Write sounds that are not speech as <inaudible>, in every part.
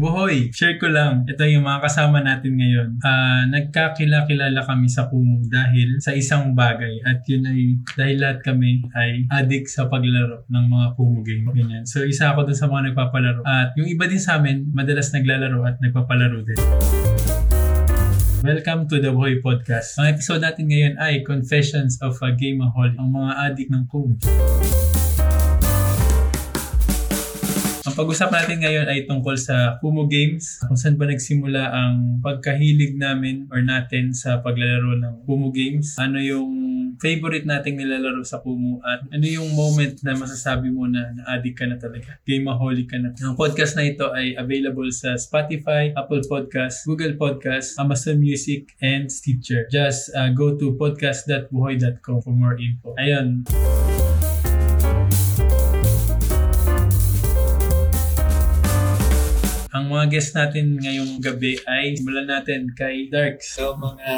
Buhoy, share ko lang. Ito yung mga kasama natin ngayon. Ah, nagkakilala kami sa Kumu dahil sa isang bagay. At yun ay dahil lahat kami ay addict sa paglaro ng mga Kumu game. Ganyan. So isa ako dun sa mga nagpapalaro. At yung iba din sa amin, madalas naglalaro at nagpapalaro din. Welcome to the Boy Podcast. Ang episode natin ngayon ay Confessions of a Gameaholic, ang mga addict ng Kumu. Ang pag-usap natin ngayon ay tungkol sa Kumu Games, kung saan ba nagsimula ang pagkahilig namin or natin sa paglalaro ng Kumu Games, ano yung favorite nating nilalaro sa Kumu at ano yung moment na masasabi mo na na-addict ka na talaga, gameaholic ka na. Ang podcast na ito ay available sa Spotify, Apple Podcast, Google Podcast, Amazon Music, and Stitcher. Just uh, go to podcast.buhoy.com for more info. Ayun, Ang mga guest natin ngayong gabi ay simulan natin kay Darks. So mga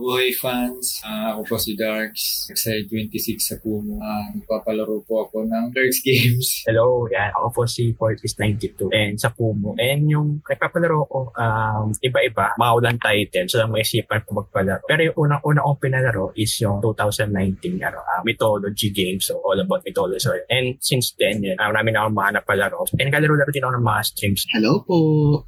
buhay fans, ah, ako po si Darks, Excited 26 sa Kumu. Uh, nagpapalaro po ako ng Darks Games. <laughs> Hello, yan. Ako po si Fortis92 and sa Kumu. And yung nagpapalaro ko, um, iba-iba, mga ulang title. So lang maisipan ko magpalaro. Pero yung unang-una kong pinalaro is yung 2019 ano, uh, mythology game. So all about mythology. So, and since then, yun, uh, marami na akong mga napalaro. And kalaro-laro din ako ng mga streams. Hello po,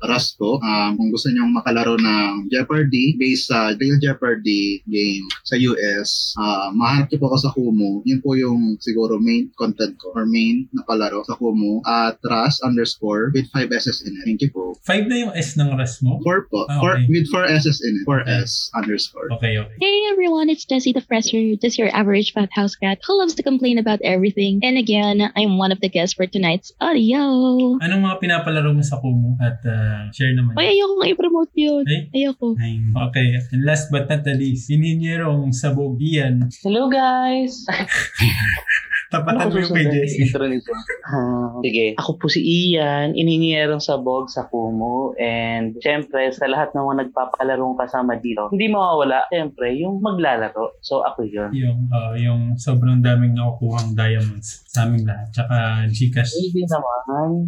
Rasto. Um, kung gusto niyong makalaro ng Jeopardy based sa Real Jeopardy game sa US, uh, mahanap niyo po ako sa Kumu. Yun po yung siguro main content ko or main na palaro sa Kumu at Ras underscore with 5 SS in it. Thank you po. Five na yung S ng RAS mo? 4 po. Ah, Four- okay. with 4 SS in it. 4S underscore. Okay, okay. Hey everyone, it's Desi the Fresher, just your average fat house cat who loves to complain about everything. And again, I'm one of the guests for tonight's audio. Anong mga pinapalaro mo sa Kumu? At uh, share naman. Ay, ayoko nga i-promote yun. Ay? Ayoko. Ay, Okay. And last but not the least, Inhinyerong Sabog Ian. Hello guys! <laughs> Tapatan mo yung Jessie. Intro nito. Ah, sige. Ako po si Ian, ininiyerong sabog sa Kumu. And syempre, sa lahat ng mga nagpapalarong kasama dito, hindi mawawala, syempre, yung maglalaro. So ako yun. Yung, uh, yung sobrang daming nakukuhang diamonds sa aming lahat. Tsaka Gcash. Hindi naman.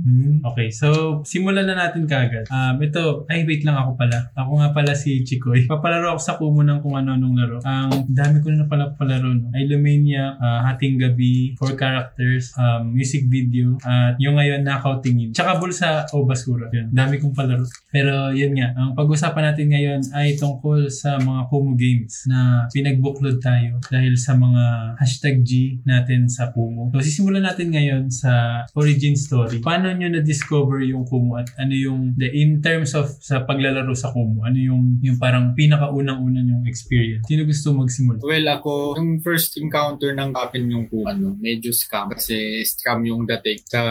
Hmm, Okay, so simulan na natin kagad. Um, ito, ay wait lang ako pala. Ako nga pala si Chikoy. Papalaro ako sa Kumu ng kung ano-anong laro. Ang dami ko na pala palaro. No? Illuminea, uh, Hating Gabi, Four Characters, um, music video, at yung ngayon Knockout Tingin. Tsaka Bulsa o Basura. Yun, dami kong palaro. Pero yun nga, ang pag-usapan natin ngayon ay tungkol sa mga Kumu games na pinagbuklod tayo dahil sa mga hashtag G natin sa Kumu. So sisimulan natin ngayon sa origin story. Paano nyo na-discover yung Kumu at ano yung the in terms of sa paglalaro sa Kumu? Ano yung yung parang pinakaunang-unang yung experience? Sino gusto magsimula? Well, ako, yung first encounter ng akin yung Kumu, ano, medyo scam. Kasi scam yung dating. Sa,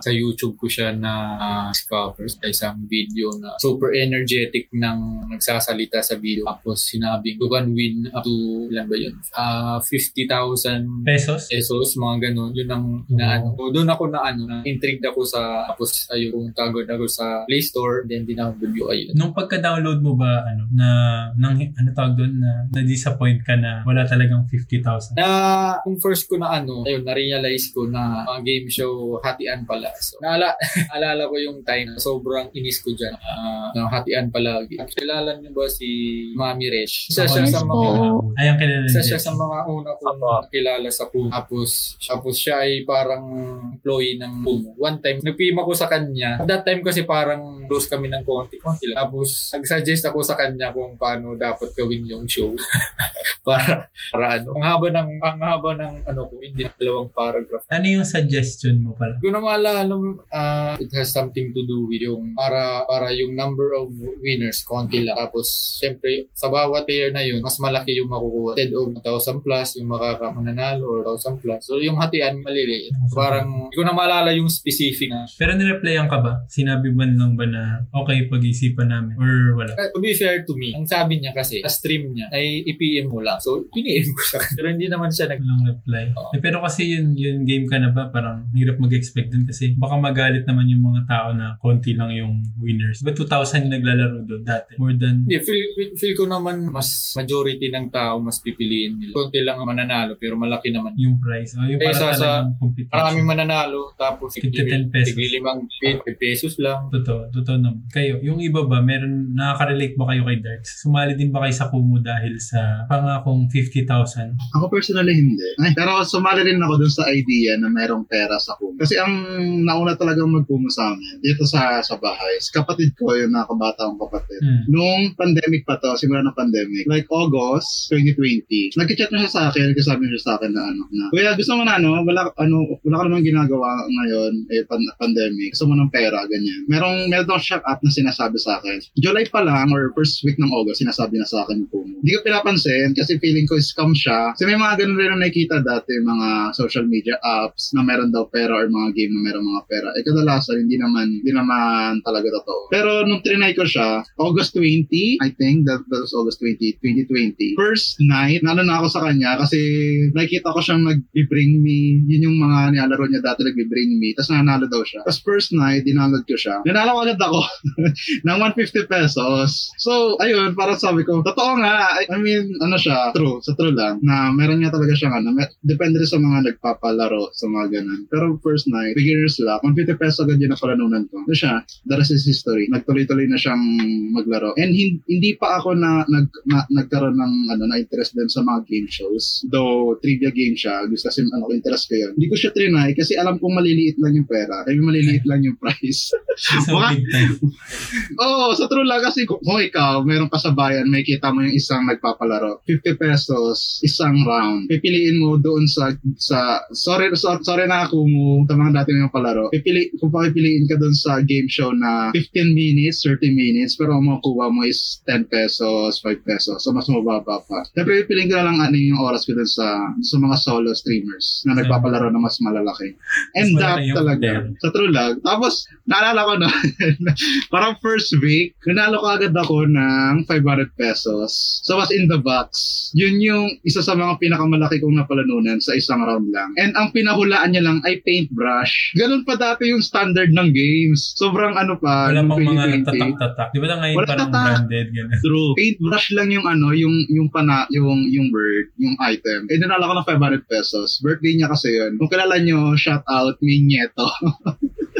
sa YouTube ko siya na uh, discover sa isang video na super energetic ng nagsasalita sa video. Tapos sinabing, you can win up to, ilan ba yun? Ah, 50,000 Pesos? pesos, mga ganun. Yun ang inaano ko. Doon ako na ano, na intrigued ako sa, tapos ayun, tagod ako sa Play Store, then dinownload yung ayun. Nung pagka-download mo ba, ano, na, nang, ano tawag doon, na, na-disappoint ka na wala talagang 50,000? Na, yung first ko na ano, ayun, na-realize ko na mga game show, hatian pala. So, naala, <laughs> alala ko yung time na sobrang inis ko dyan. Uh, na hatian palagi. Kilala niyo ba si Mami Resh? Isa siya sa mga Ay, ang kilala isa siya sa mga una kong nakilala sa Kumu. Tapos, tapos siya ay parang employee ng Kumu. One time, nag-PM ako sa kanya. At that time kasi parang close kami ng konti. konti lang. Tapos, nag-suggest ako sa kanya kung paano dapat gawin yung show. <laughs> para, para ano. Ang haba ng, ang haba ng ano ko, hindi dalawang paragraph. Ano yung suggestion mo pala? Kung na maalala, uh, it has something to do with yung para para yung number of winners, konti lang. Tapos, syempre, sa bawat year na yun, mas malaki yung makukuha. Instead of 1,000 plus, yung makakamananalo or 1,000 plus. So, yung hatian, maliliit. Parang, hindi ko na maalala yung specific na. Pero nireplyan ka ba? Sinabi ba lang ba na okay pag-isipan namin? Or wala? Uh, To be fair to me, ang sabi niya kasi, sa stream niya, ay i-PM mo lang. So, piniem ko sa kanya. <laughs> Pero hindi naman siya nag... Walang reply. Eh, pero kasi yun, yun game ka na ba, parang hirap mag-expect dun kasi baka magalit naman yung mga tao na konti lang yung winners. Ba 2,000 yung naglalaro doon dati? More than... Hindi, feel, feel- feel ko naman mas majority ng tao mas pipiliin nila. Konti lang ang mananalo pero malaki naman. Yung price. O yung para Kaysa sa talagang ng competition. Marami mananalo, tapos Tig- 10 pesos. tigli limang pesos lang. Totoo, totoo naman. Kayo, yung iba ba, meron, nakaka-relate ba kayo kay Darks? Sumali din ba kayo sa Kumu dahil sa pangakong 50,000? Ako personally hindi. Ay, pero sumali rin ako dun sa idea na merong pera sa Kumu. Kasi ang nauna talagang magkumu sa amin, dito sa sa bahay, si kapatid ko, yung nakabata akong kapatid. Hmm. Nung pandemic pa to, simula ng pandemic, like August 2020, nag-chat na siya sa akin, nagsasabi niya sa akin na ano, na, Kuya, gusto mo na ano, wala, ano, wala ka naman ginagawa ngayon, eh, pan- pandemic, gusto mo ng pera, ganyan. Merong, meron daw siyang app na sinasabi sa akin. July pa lang, or first week ng August, sinasabi na sa akin Kumu. Hindi ko pinapansin, kasi feeling ko scam siya. Kasi may mga ganun rin na nakikita dati, mga social media apps na meron daw pera or mga game na meron mga pera. Eh, kadalasan, hindi naman, hindi naman talaga totoo. Pero nung trinay ko siya, August 20, I think, that, that was August 20, 2020. First night, nalo na ako sa kanya kasi nakikita ko siyang nag-bring me. Yun yung mga nilalaro niya dati nag-bring me. Tapos nanalo daw siya. Tapos first night, dinaload ko siya. Nanalo agad ako <laughs> ng 150 pesos. So, ayun, parang sabi ko, totoo nga. I, I mean, ano siya, true, sa true lang, na meron nga talaga siyang ano, may- depende sa mga nagpapalaro, sa mga ganun. Pero first night, beginner's luck, 150 pesos agad yun ang palanunan ko. Ano siya, the rest is history. Nagtuloy-tuloy na siyang maglaro. And hin- hindi pa ako na, nag, na nagkaroon ng ano, na interest din sa mga game shows. Though trivia game siya, gusto kasi ano, interest ko yun. Hindi ko siya trinay kasi alam kong maliliit lang yung pera. Kaya maliliit lang yung price. <laughs> So, time. <laughs> Oo, sa true lang kasi kung, kung ikaw, meron ka sa bayan, may kita mo yung isang nagpapalaro. 50 pesos, isang round. Pipiliin mo doon sa, sa sorry, sorry, sorry na ako mo sa mga dati yung palaro. Pipili, kung papipiliin ka doon sa game show na 15 minutes, 30 minutes, pero ang makukuha mo is 10 pesos, 5 pesos. So, mas mababa pa. Siyempre, pipiliin ko na lang ano yung oras ko doon sa, sa mga solo streamers na nagpapalaro na mas malalaki. And Mas that talaga, pera. sa true lang. Tapos, naalala ko na, <laughs> parang first week, nanalo ko agad ako ng 500 pesos. So, was in the box. Yun yung isa sa mga pinakamalaki kong napalanunan sa isang round lang. And ang pinahulaan niya lang ay paintbrush. Ganun pa dati yung standard ng games. Sobrang ano pa, Wala pang mga 2020. nagtatak-tatak. Di ba na ngayon Wala parang tatak. branded, gano'n? True. <laughs> Paintbrush lang yung ano, yung yung pana, yung yung word, yung item. Eh dinala ko ng 500 pesos. Birthday niya kasi yun. Kung kilala nyo, shout out Minieto. <laughs>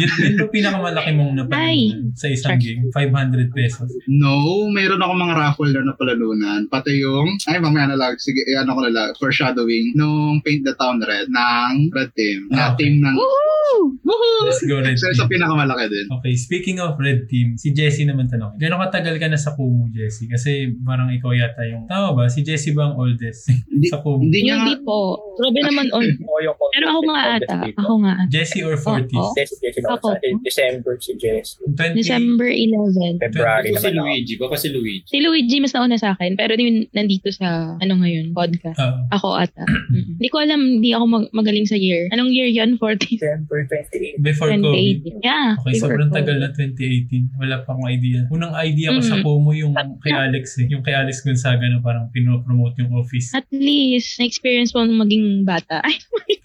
Yun yung pinakamalaki mong napalanunan sa isang game. 500 pesos. No, mayroon ako mga raffle na napalalunan. Pati yung, ay mamaya na lang, sige, eh, ano ko na lang, foreshadowing, nung Paint the Town Red ng Red Team. Ah, Na okay. team ng, Woohoo! woohoo! Let's go, Red Team. sa pinakamalaki din. Okay, speaking of Red Team, si Jessie naman tanong. Gano'ng katagal ka na sa Kumu, Jessie? Kasi parang ikaw yata yung... Tama ba? Si Jessie ba ang oldest sa Kumu? hindi Hindi po. Grabe naman on. O yung Pero ako nga ata. Ako nga ata. Jessie or 40s? Jess, Ako. sa December si Jess. 20, December 11. February si naman ako. Luigi, baka si Luigi. Si Luigi mas nauna sa akin, pero din nandito sa, ano ngayon, podcast. Oo. Ako ata. <clears throat> Hindi ko alam, hindi ako mag- magaling sa year. Anong year yun? 40? December 28. before COVID. 2018. Yeah. Okay, before sobrang COVID. tagal na 2018. Wala pa akong idea. Unang idea ko sa Mm. Kumu yung kay Alex eh. Yung kay Alex Gonzaga na parang pinopromote yung office. At least, na-experience mo maging bata. <laughs> Ay,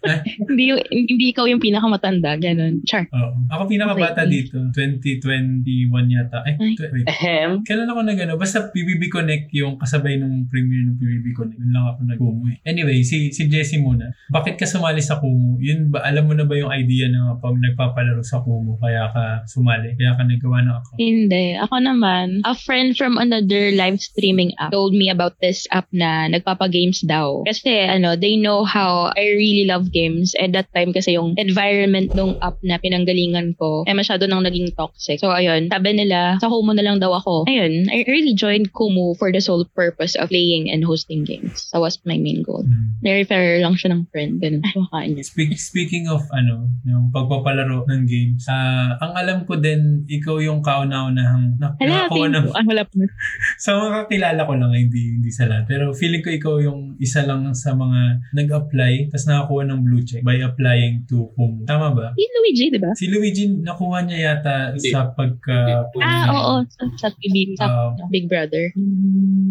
Ay. hindi, yung- hindi ikaw yung pinakamatanda. Ganon. Char. Oo. Ako pinakabata Okay. dito. 2021 yata. Ay, Ay. tw- wait. Ahem. Kailan ako nag ano? Basta PBB Connect yung kasabay nung premiere ng PBB Connect. Yun lang ako nag-Kumu eh. Anyway, si, si Jessie muna. Bakit ka sumali sa Kumu? Yun ba, alam mo na ba yung idea na pag nagpapalaro sa Kumu, kaya ka sumali? Kaya ka nagawa ng account? Hindi. Ako naman, a friend from another live streaming app told me about this app na nagpapa-games daw. Kasi ano, they know how I really love games. At that time kasi yung environment nung app na pinanggalingan ko ay masyado nang naging toxic. So ayun, sabi nila, sa Kumu na lang daw ako. Ayun, I really joined Kumu for the sole purpose of playing and hosting games. That was my main goal. Hmm. Nirefer lang siya ng friend. Ganun. Ay. Speak, speaking of ano, yung pagpapalaro ng games, ah ang alam ko din, ikaw yung kauna-unahang nakakuha ng, you. Ah, wala pa. <laughs> sa mga kakilala ko lang, hindi, hindi sa lahat. Pero feeling ko ikaw yung isa lang sa mga nag-apply, tapos nakakuha ng blue check by applying to Kumu. Tama ba? Luigi, di ba? Si Luigi, nakuha niya yata Hindi. sa pagka Hindi. Ah, oo. Sa, sa TV, sa Ah. Big Brother.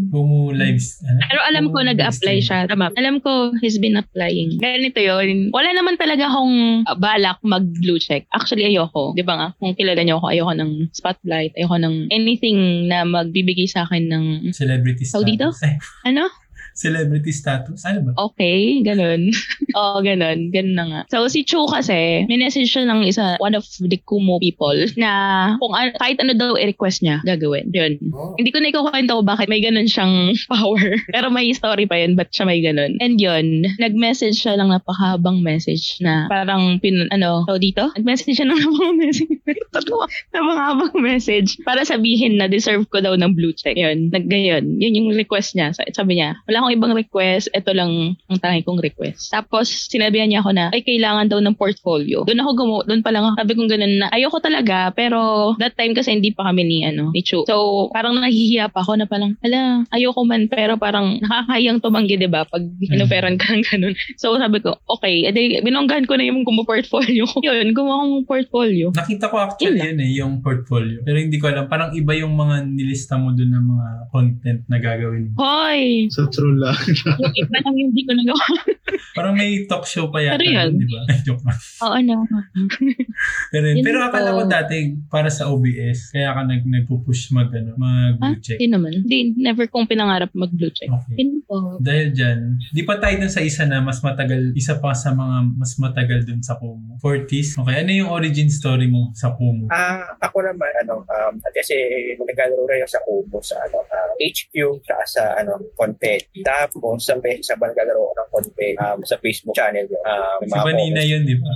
Kumu lives. Ano? Pero alam ko nag-apply siya. Tama. Alam ko he's been applying. Ganito yun. Wala naman talaga akong uh, balak mag-blue check. Actually, ayoko. Di ba nga? Kung kilala niyo ako, ayoko ng spotlight. Ayoko ng anything na magbibigay sa akin ng. Celebrity dito? status. Eh, <laughs> ano? Celebrity status. Ano ba? Okay, ganun. <laughs> Oo, ganun. Ganun na nga. So, si Chu kasi, may message siya ng isa, one of the Kumu people, na kung an- kahit ano daw i-request niya, gagawin. Yun. Oh. Hindi ko na ikukwento ko bakit may ganun siyang <laughs> power. Pero may story pa yun, ba't siya may ganun. And yun, nag-message siya ng napakahabang message na parang, pin, ano, so dito? Nag-message siya ng <laughs> napakabang message. napakahabang message para sabihin na deserve ko daw ng blue check. Yun, naggayon. Yun yung request niya. Sa- Sabi niya, wala akong ibang request, ito lang ang tangi kong request. Tapos, sinabihan niya ako na, ay, kailangan daw ng portfolio. Doon ako gumo, doon pa lang ako, sabi kong ganun na, ayoko talaga, pero that time kasi hindi pa kami ni, ano, ni Chu. So, parang nahihiya pa ako na parang, ala, ayoko man, pero parang nakakayang tumanggi, di ba? Pag inoferan ka ng ganun. So, sabi ko, okay, edi, binonggahan ko na yung gumo-portfolio ko. <laughs> Yun, gumawa akong portfolio. Nakita ko actually Yun yun eh, yung portfolio. Pero hindi ko alam, parang iba yung mga nilista mo dun ng mga content na gagawin. Hoy! So true lang. <laughs> Yung iba lang yung hindi ko nagawa. Parang may talk show pa yata Pero yun. di ba? Ay, <laughs> joke lang. Oo na. Pero, yun. Pero akala ko dati, para sa OBS, kaya ka nag, nagpo-push mag, ano, mag Ah, blue check. Hindi naman. Hindi, never kong pinangarap mag-blue check. Okay. Yun po. Dahil dyan, di pa tayo dun sa isa na mas matagal, isa pa sa mga mas matagal dun sa Kumu. 40s. Okay, ano yung origin story mo sa Kumu? Ah, ako naman ano um at kasi naglalaro rin ako sa Kubo sa ano ah, HQ tsaka sa ano Confetti. Tapos sa beses sa naglalaro ako ng Confetti um, sa Facebook channel yun. Ah, may Si mga yun, di ba?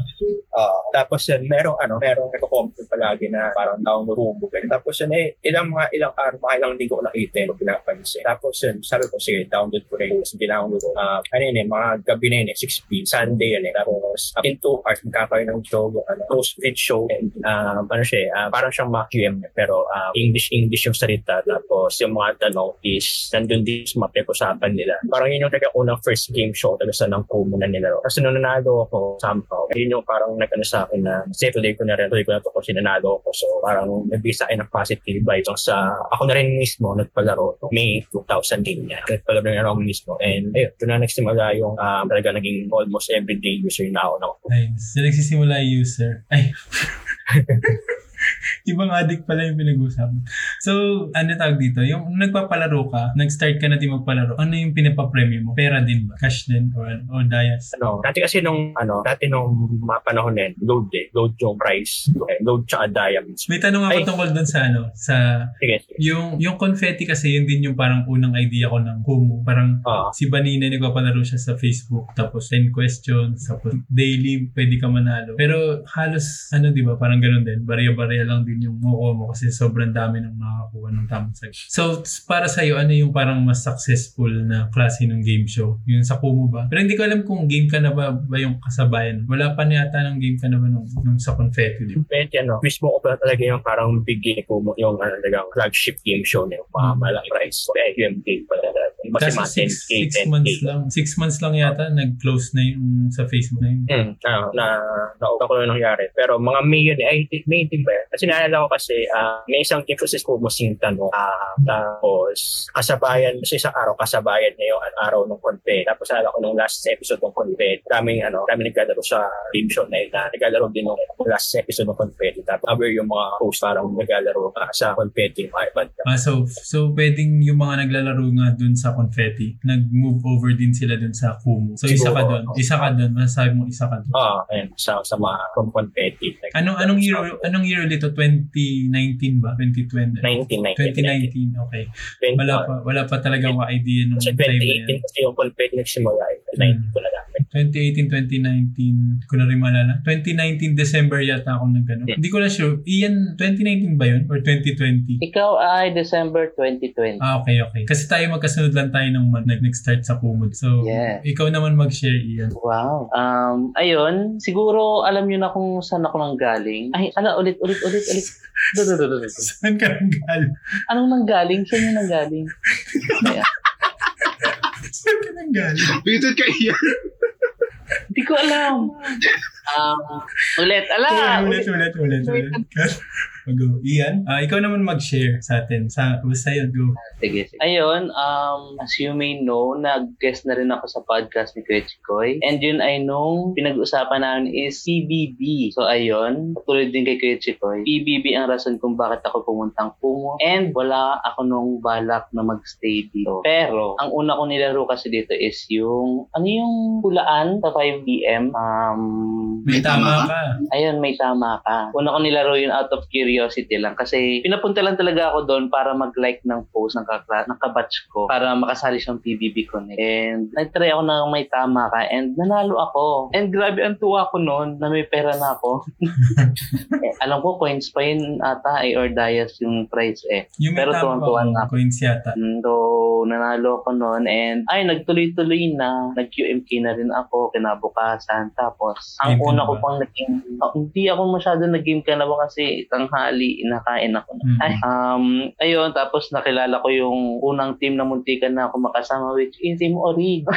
Ah, tapos yun, merong ano, merong nagko-comment palagi na parang download Kubo ganun. Tapos yun eh ilang mga ilang araw, mga ilang linggo ko nakita yun, pinapansin. Tapos yun, sabi ko sige, download ko rin. Tapos download ko. Ah, ano yun eh, mga gabi na yun eh, 6 p.m. Sunday yun eh. Tapos up in 2 hours, magkakaroon ng show, ano, close fit show. And, um, ano siya, eh, ah, parang siyang mga QM eh, pero ah, English English yung salita. Tapos yung mga tanong is nandun din sa mga usapan nila. Parang yun yung taga unang first game show talaga sa ng Kumu na nilaro. Kasi nung nanalo ako somehow, yun yung parang nagano sa akin na kasi tuloy ko na rin, tuloy ko na to kasi nanalo ako. So parang nagbigay sa akin ng positive vibes. So, sa, ako na rin mismo nagpalaro to May 2000 din niya. Nagpalaro na ako mismo. And ayun, doon na nagsimula yung um, talaga naging almost everyday user na ako Nice. So, nagsisimula yung user. Ay. <laughs> <laughs> Ibang addict pala yung pinag-uusapan. So, ano tawag dito? Yung nagpapalaro ka, nag-start ka na din magpalaro, ano yung pinapapremyo mo? Pera din ba? Cash din? O, ano? o Dias? ano, dati kasi nung, ano, dati nung mga panahon din, load eh, load yung price, load tsaka diamonds. May tanong ako Ay. tungkol dun sa ano, sa Sige, sige. yung yung confetti kasi yun din yung parang unang idea ko ng Kumu. Parang Ah, si Banina nagpapalaro siya sa Facebook tapos 10 questions tapos daily pwede ka manalo. Pero halos ano 'di ba parang ganun din. Barya-barya lang din yung makukuha mo kasi sobrang dami nang nakakakuha ng tamang sagot. So para sa iyo ano yung parang mas successful na klase ng game show? Yung sa Kumu ba? Pero hindi ko alam kung game ka na ba, ba yung kasabayan. Wala pa na yata ng game ka na ba nung, nung sa confetti, di ba? Pwede, ano, mismo ko pala talaga yung parang big game ko, yung ano, talagang flagship game show na yung mga Mm. malaki price. Kaya yung game talaga. Si mga six, 10K, six 10K. months lang. Six months lang yata nag-close na yung sa Facebook na yun. Hmm, ano, na nauga ko na nangyari. Pero mga May yun, eh, ay, May din ba? Kasi naalala ko kasi, ah, may isang team sa school mo sinta, no? Ah, tapos, kasabayan, kasi isang araw, kasabayan niya yung araw ng Conpe. Tapos, alala ko nung last episode ng Conpe, daming, ano, daming naglalaro sa game show na yun, na naglalaro din nung last episode ng Conpe. Tapos, cover yung mga host parang naglalaro ah, sa but, Ah, so, so pwedeng yung mga naglalaro nga dun sa confetti, nag-move over din sila dun sa Kumu. So, isa ka dun. Isa ka dun. Masasabi mo isa ka dun. ah, ayun, sa, sa mga from team. Like, Anong anong year anong year ulit to? 2019 ba? 2020? 19, 2019. Okay. 20, Wala pa wala pa talaga akong idea nung time na yan. 2018 kasi yung Conpe nagsimula. eh. 19 ko na lang. 2018, 2019, ko na rin maalala. 2019 December yata ako nag ano. Yeah. Hindi ko na sure. Iyan, 2019 ba yun? Or 2020? Ikaw ay December 2020. Ah, okay, okay. Kasi tayo magkasunod lang tayo ng month nag nag-start sa Kumud. So, Yeah. ikaw naman mag-share, Ian. Wow. Um, ayun, siguro alam niyo na kung saan ako nang galing. Ay, ala, ulit, ulit, ulit, ulit. <laughs> Saan ka nang galing? Anong nang galing? Saan yung nang galing? Saan ka nang galing? Bitin ka iyan. Hindi ko alam. <laughs> Um, ulit, ala. ulit, ulit, ulit, ulit. Go. Ian, ah, ikaw naman mag-share sa atin. Sa, basta yun, go. Sige, sige. Ayun, um, as you may know, nag-guest na rin ako sa podcast ni Kuya Chikoy. And yun ay nung pinag-usapan namin is PBB. So ayun, tulad din kay Kuya Chikoy, PBB ang rason kung bakit ako pumuntang Pumo. And wala ako nung balak na magstay dito. Pero, ang una ko nilaro kasi dito is yung, ano yung hulaan sa 5pm? Um, May tama ka. Ayun, may tama ka. Una ko nilaro yun out of curiosity lang kasi pinapunta lang talaga ako doon para mag-like ng post ng, kakla- ng kabatch ko para makasali siyang PBB Connect. And nag-try ako na may tama ka and nanalo ako. And grabe ang tuwa ko noon na may pera na ako. <laughs> eh, alam ko, coins pa yun ata eh, or dias yung price eh. Yung Pero tuwang-tuwa na coins yata. Mm, So, nanalo ako noon and ay, nagtuloy-tuloy na. Nag-QMK na rin ako kinabukasan. Tapos, ang Game una na ko pang naging, oh, hindi ako masyado nag-game ka na ba kasi tanghali, inakain ako. Mm. Ay, um, ayun, tapos nakilala ko yung unang team na muntikan na ako makasama which is Team Ori. <laughs>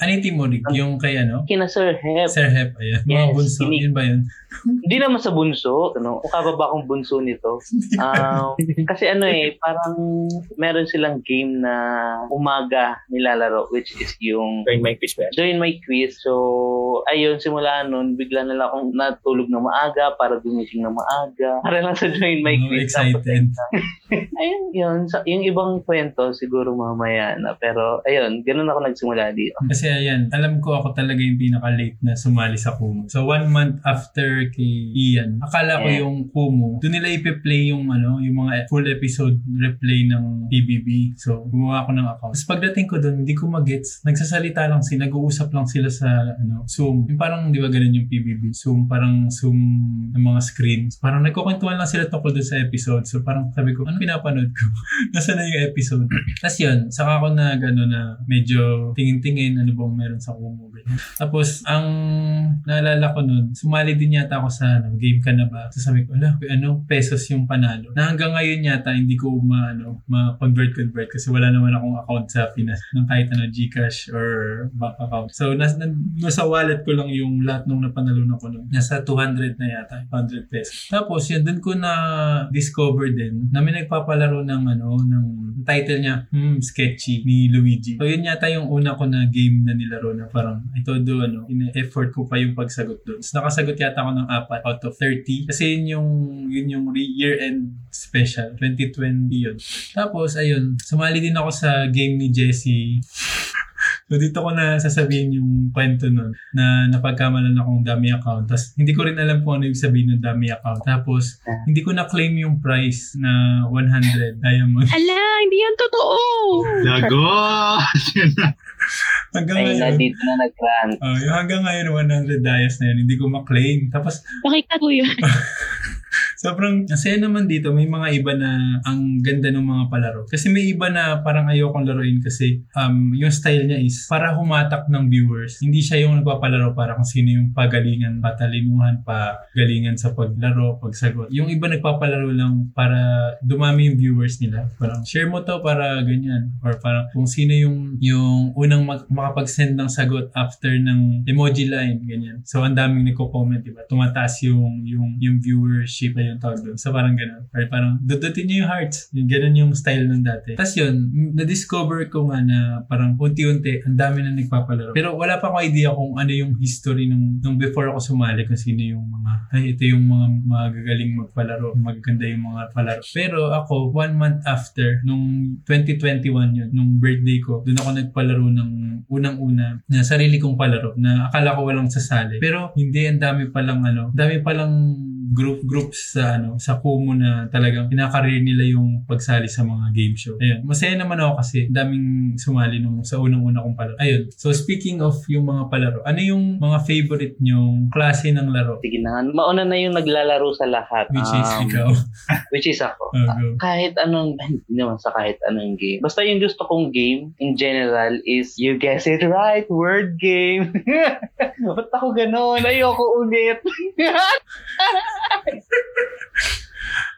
Ano yung Timorig? Yung kay ano? Kina Sir Hep. Sir Hep, ayan. Mga Yes, bunso, kinig. yun ba yun? <laughs> Hindi naman sa bunso, ano, o kababa akong bunso nito. <laughs> Um, kasi ano eh, parang meron silang game na umaga nilalaro which is yung Join my quiz ba? join my quiz. So, ayun, simula nun, bigla na lang akong natulog na maaga para gumising na maaga. Para lang sa join my Oh, quiz. excited. <laughs> ayun, yun. Sa, yung ibang kwento, siguro mamaya na. Pero, ayun, ganun ako nagsimula dito. Kasi ayan, alam ko ako talaga yung pinaka-late na sumali sa Kumu. So one month after kay Ian, akala ko Yeah. yung Kumu, doon nila ipe-play yung ano, yung mga full episode replay ng PBB. So gumawa ako ng account. Tapos pagdating ko doon, hindi ko magets. Nagsasalita lang sila, nag-uusap lang sila sa ano, Zoom. Yung parang, di ba ganun yung PBB? Zoom, parang Zoom ng mga screens. Parang nagkukwentuhan lang sila tungkol doon sa episode. So parang sabi ko, ano pinapanood ko? <laughs> Nasaan na yung episode? Tapos yun, saka ako na ano na medyo tingin-tingin ano bang meron sa Kumu. Tapos ang naalala ko nun, sumali din yata ako sa ano, game ka na ba? So sabi ko, ala, ano, pesos yung panalo. Na hanggang ngayon yata hindi ko ma, ano, ma-convert convert kasi wala naman akong account sa Pinas ng kahit ano Gcash or bank account. So nas, nas, nasa wallet ko lang yung lahat nung napanalunan ko nun. Nasa 200 na yata, 100 pesos. Tapos yun, dun ko na discover din na may nagpapalaro ng ano, ng title niya, hmm, Sketchy ni Luigi. So yun yata yung una ko na game na nilaro na parang ito do ano, in-effort ko pa yung pagsagot doon. So nakasagot yata ako ng apat out of 30 kasi yun yung yun yung re- year-end special 2020 yun. Tapos ayun, sumali din ako sa game ni Jesse. So dito ko na sasabihin yung kwento nun na napagkamalan akong dummy account. Tapos hindi ko rin alam kung ano yung sabihin ng dummy account. Tapos hindi ko na-claim yung price na 100 diamond. <laughs> Ala, hindi yan totoo! Lago! <laughs> Hanggang Ay, na ngayon, dito na nag-rant. oh, yung hanggang ngayon 100 dias na yun, hindi ko ma-claim. Tapos Pakita ko yun. <laughs> Sobrang masaya naman dito. May mga iba na ang ganda ng mga palaro. Kasi may iba na parang ayokong laruin kasi um, yung style niya is para humatak ng viewers. Hindi siya yung nagpapalaro para kung sino yung pagalingan, patalinuhan, pagalingan sa paglaro, pagsagot. Yung iba nagpapalaro lang para dumami yung viewers nila. Parang share mo to para ganyan. Or parang kung sino yung, yung unang mag- makapag-send ng sagot after ng emoji line, ganyan. So ang daming nagko-comment, diba? Tumataas yung, yung, yung viewership na yung tawag doon. So parang ganun. Or parang dudutin niyo yung hearts. Yung ganun yung style ng dati. Tapos yun, na-discover ko nga na parang unti-unti, ang dami na nagpapalaro. Pero wala pa akong idea kung ano yung history nung, nung before ako sumali kung sino yung mga, ay ito yung mga magagaling magpalaro, magaganda yung mga palaro. Pero ako, one month after, nung 2021 yun, nung birthday ko, doon ako nagpalaro ng unang-una na sarili kong palaro na akala ko walang sasali. Pero hindi, ang dami palang ano, dami palang group groups sa ano sa Kumu na talagang pinakarir nila yung pagsali sa mga game show. Ayun, masaya naman ako kasi daming sumali nung sa unang-una kong palaro. Ayun. So speaking of yung mga palaro, ano yung mga favorite nyong klase ng laro? Sige na. Mauna na yung naglalaro sa lahat. Which is Um, ikaw. <laughs> Which is ako. Oh, go. kahit anong, <laughs> hindi naman sa kahit anong game. Basta yung gusto kong game in general is, you guess it right, word game. <laughs> Ba't ako ganon? Ayoko ulit.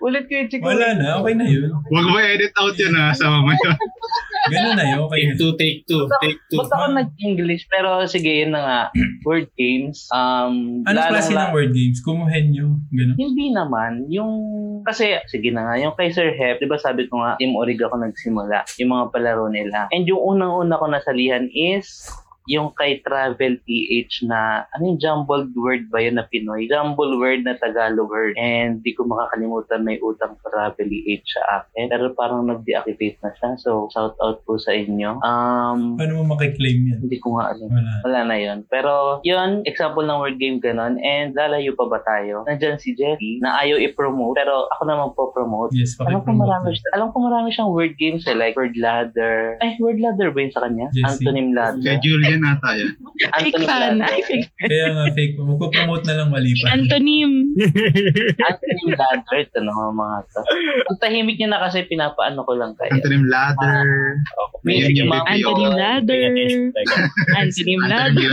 Ulit ko yung chico. Wala na, okay na yun. Huwag mo edit out yun ha, sa mamaya. Ganun na yun. Okay. Take two, take two, take two. Ba't ako nag-English? Pero sige, yun na nga. <clears throat> Word games. Um, Anong klase ng word games? Kumuhenyo. Ganun. Hindi naman. Yung, kasi, sige na nga, yung kay Sir Hep, di ba sabi ko nga, Team Orig ako nagsimula, yung mga palaro nila. And yung unang-una ko nasalihan is yung kay Travel PH na, ano yung jumbled word ba yun na Pinoy? Jumbled word na Tagalog word. And di ko makakalimutan may utang Travel PH sa akin. Pero parang nag-deactivate na siya. So, shout out po sa inyo. Um, Paano mo makiklaim yan? hindi ko nga alam. Wala. Wala na yun. Pero, yun, example ng word game ganon. And lalayo pa ba tayo? Nandyan si Jerry na ayaw i-promote. Pero ako naman po promote. Yes, Alam ko marami, siya- alam ko marami siyang word games eh, like word ladder. Ay, word ladder ba yun sa kanya? Jesse. Antonym ladder. Kay Julian ata yan. Fake Antonym fan. ladder. Ay, fake Kaya nga fake. Magpo-promote na lang mali pa. Antonym. <laughs> Antonym ladder. Ito na mga to. Ang tahimik niya na kasi pinapaano ko lang kayo. Antonym ladder. May Yun yung mga-. Antonym ladder. Antonym Antonym ladder.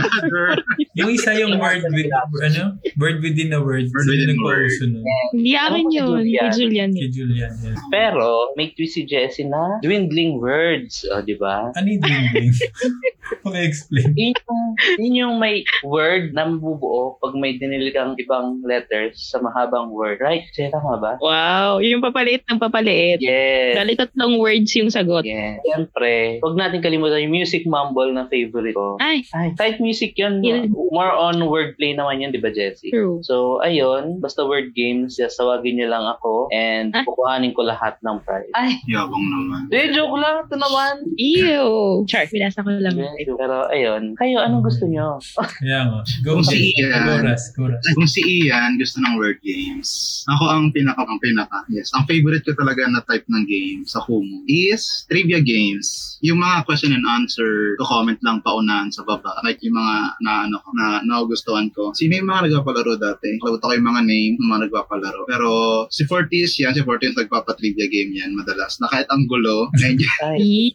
Yung isa yung word with, ano? Word within a word. Word within a nun? Hindi akin yun. Julian. Kay Julian. Kay Julian, yes. Pero, may twist si Jessie na dwindling words. O, di ba? Ano yung dingding? <laughs> Paki-explain. yun yung, yun yung may word na mabubuo pag may dinili kang ibang letters sa mahabang word. Right? Jay, tama ba? Wow. Yung papaliit ng papaliit. Yes. Dali tatlong words yung sagot. Yes. Siyempre, huwag natin kalimutan yung music mumble na favorite ko. Ay, Ay, kahit music yun, Yun. more on wordplay naman yun, di ba, Jessie? true. So, ayun, basta word games, just tawagin niyo lang ako and Ah. kukuhanin ko lahat ng prize. Ay, Yabang naman. di, joke lang. Ito naman. Ew. Char, binasa ko lang. Pero, ayun. Kayo, anong gusto niyo? Kaya nga. Go, Kung si. Ian. Go, Ras. Go, Ras. Kung si Ian gusto ng word games, ako ang pinaka, ang pinaka, yes. Ang favorite ko talaga na type ng game sa Kumu is trivia games. Yung mga question and answer, to comment lang paunahan sa baba. Like yung mga na, ano, ko, na nagustuhan ko. Sino yung mga nagpapalaro dati? Kalabot ako yung mga name ng mga nagpapalaro. Pero si Fortis yan, si Fortis nagpapatrivia game yan madalas. Na kahit ang gulo, <laughs> Ay,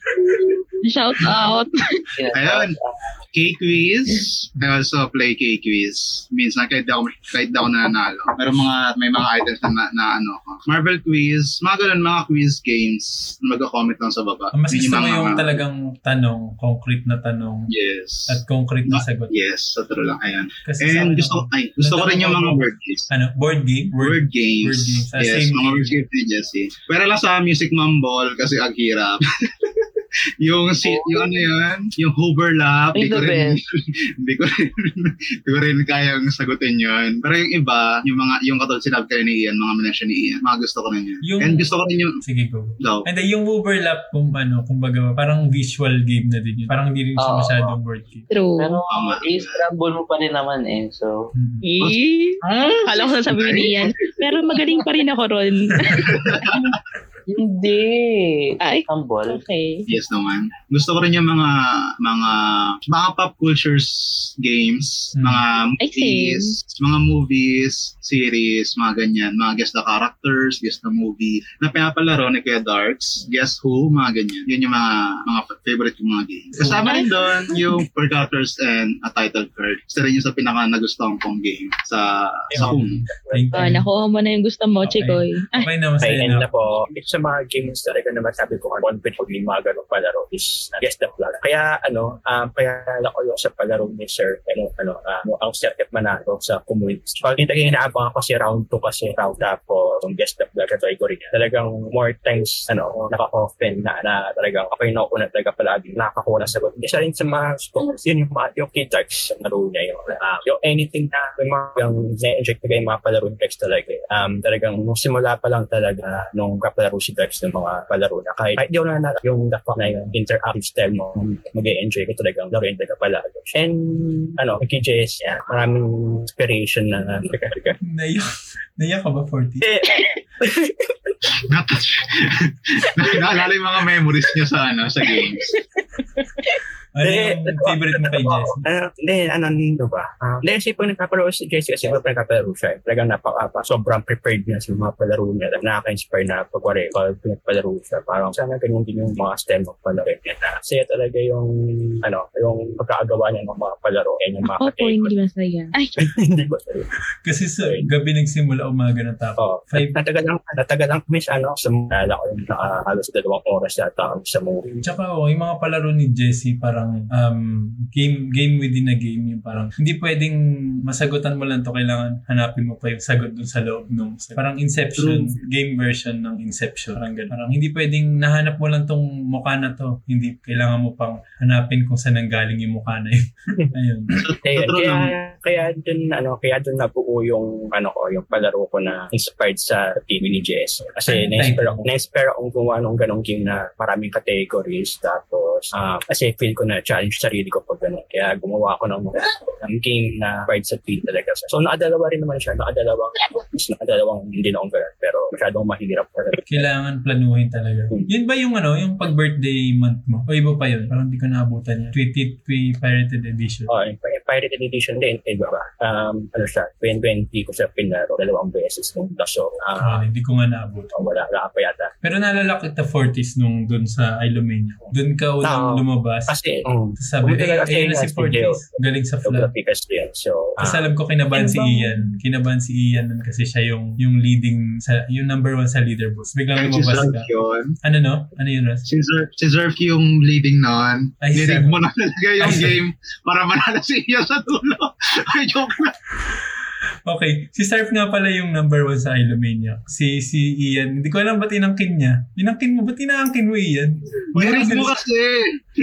Shout out. Ayun. K-quiz. I also play K-quiz. Minsan kahit ako, kahit ako nananalo. Pero mga, may mga items na, na, na ano. Marvel quiz. Mga ganun, mga quiz games. Mag-comment lang sa baba. Mas gusto mo mga- yung talagang tanong, concrete na tanong, Yes. at concrete na sagot. Yes, sa true lang. Ayan. Kasi And akin gusto, ay, gusto ko rin yung mga word games. ano, board game? Word games. Word games. Ah, yes, same mga word games ni Jesse. Pero lang sa Music Mumble kasi ang hirap. <laughs> yung si yung ano yan, yung hoverlap, Ay, di ko the rin, best. <laughs> di ko rin, di ko rin kayang sagutin yun. Pero yung iba, yung mga, yung katulad sinabi kayo ni Ian, mga mention ni Ian, mga gusto ko rin yun. Yung- And gusto ko rin yung, Sige, go. daw, And then, yung overlap, kung ano, kumbaga, parang visual game na din yun. Parang hindi rin siya Oo. masyadong board game. True. Pero, Tama. i-scramble mo pa rin naman eh. So, Hmm. Eh, Kala ko sasabihin ni Ian. <laughs> Pero magaling pa rin ako ron. <laughs> hindi. Ay, Humble. okay. yes naman. Gusto ko rin yung mga, mga, mga pop cultures games, Hmm. mga movies, mga movies, series, mga ganyan, mga guess the characters, guess the movie, na pinapalaro ni Kuya Darks, guess who, mga ganyan. Yun yung mga, mga favorite kong mga games. Kasama rin doon yung per characters and a title card. Isa rin yung sa pinaka nagustuhan kong game sa, sa. Thank Oh, you. nakuha mo na yung gusto mo, Okay. Chikoy. Ay, Okay na, masaya Ay, na. po, ito sa mga games talaga naman sabi ko, confident pag may mga ganong palaro is uh, guess the plug. Kaya ano, um, kaya ko yung sa palaro ni Sir, ano, ano, uh, ang circuit manalo sa community. Pag hindi kayo inaabangan kasi round 2 kasi round tapos yung guess the plug, ko rin yan. Talagang more times, ano, naka-often na, na talagang ako yung nakukunan talaga palagi, nakakakuha ng sagot. Isa rin sa mga scores, yun yung, yung key types sa laro niya, yung, uh, yung anything na, yung mga, yung na-enjoy talaga yung mga palaro ni Dex talaga. eh. Um, talagang nung simula pa lang talaga nung kapalaro si Dex ng mga palaro na kahit, kahit di ako na yung the fact na yung interactive style mo, mag-enjoy ko talagang laro yung talaga palaro. And ano, kay JS, yeah, maraming inspiration na Naiyak, naiyak ka ba, 40? Eh, <laughs> Naalala yung mga memories niyo sa, ano, sa games. <laughs> Ano Eh, yung favorite mo kay Jess? Ano, hindi, ano nito ba? Ah, Hindi, kasi pag nagpapalaro si Jesse, kasi pag nagpapalaro siya, eh, talagang napaka, pa, sobrang prepared niya sa mga palaro niya. Nakaka-inspire na pag wari, pag pinagpalaro siya, parang sana ganyan din yung mga stem of palaro niya na saya talaga yung, ano, yung pagkakagawa niya ng mga palaro and yung mga Opo, katay ko. hindi masaya. Ay, Hindi ba? <laughs> Kasi sa gabi nagsimula, umaga na tapos. Oo. Five. Natagal lang, natagal lang miss, ano, sa mga, ko yung halos dalawang oras yata ako sa movie. Tsaka oh, yung mga palaro ni Jesse parang um, game game within a game yung parang hindi pwedeng masagutan mo lang to kailangan hanapin mo pa yung sagot dun sa loob nung parang Inception game version ng Inception parang ganun. Parang hindi pwedeng nahanap mo lang tong mukha na to hindi kailangan mo pang hanapin kung saan nanggaling yung mukha na yun <laughs> ayun Kaya, kaya, kaya dun, ano, kaya dun nabuo yung, ano ko, yung palaro ko na inspired sa TV ni Jess. Kasi na-inspire ako, na-inspire akong gumawa ng ganong game na maraming categories. Tapos, ah, kasi feel ko na challenge sarili ko pag gano'n. Kaya gumawa ako ng, ng game na inspired sa TV talaga. So, nakadalawa rin naman siya. Nakadalawang, mas nakadalawang hindi na akong ganun. Pero masyadong mahirap kailangan planuhin talaga yun ba yung ano yung pag birthday month mo o iba pa yun parang hindi ko naabutan yan tweeted pre pirated edition Oh, yung Pirated Edition din, iba ba? Um, ano siya, 2020 ko siya pinaro dalawang beses nung daso. Ah, Ah, hindi ko nga naabot wala, wala pa yata. Pero naalala kita 40s nung dun sa Ilomania. Dun ka unang Oo. lumabas. Kasi, um, Sabi, eh, ayun na si si 40s. Gio. Galing sa yan. So, Kasi ah, alam ko kinabahan si Ian. Kinabahan si Ian nun kasi siya yung yung leading, sa yung number one sa leaderboard. Biglang lumabas ka. Ano no? Ano yun, Ras? Si Zerf, si Zerf yung leading Nirig Zerf. mo na talaga yung game para manalo si Iya sa dulo. Ay, joke lang. Okay. Si Sarf nga pala yung number one sa Ilomania. Si si Ian. Hindi ko alam ba't inangkin niya. Inangkin mo? Ba't inaangkin mo Ian? Nirig mo kasi.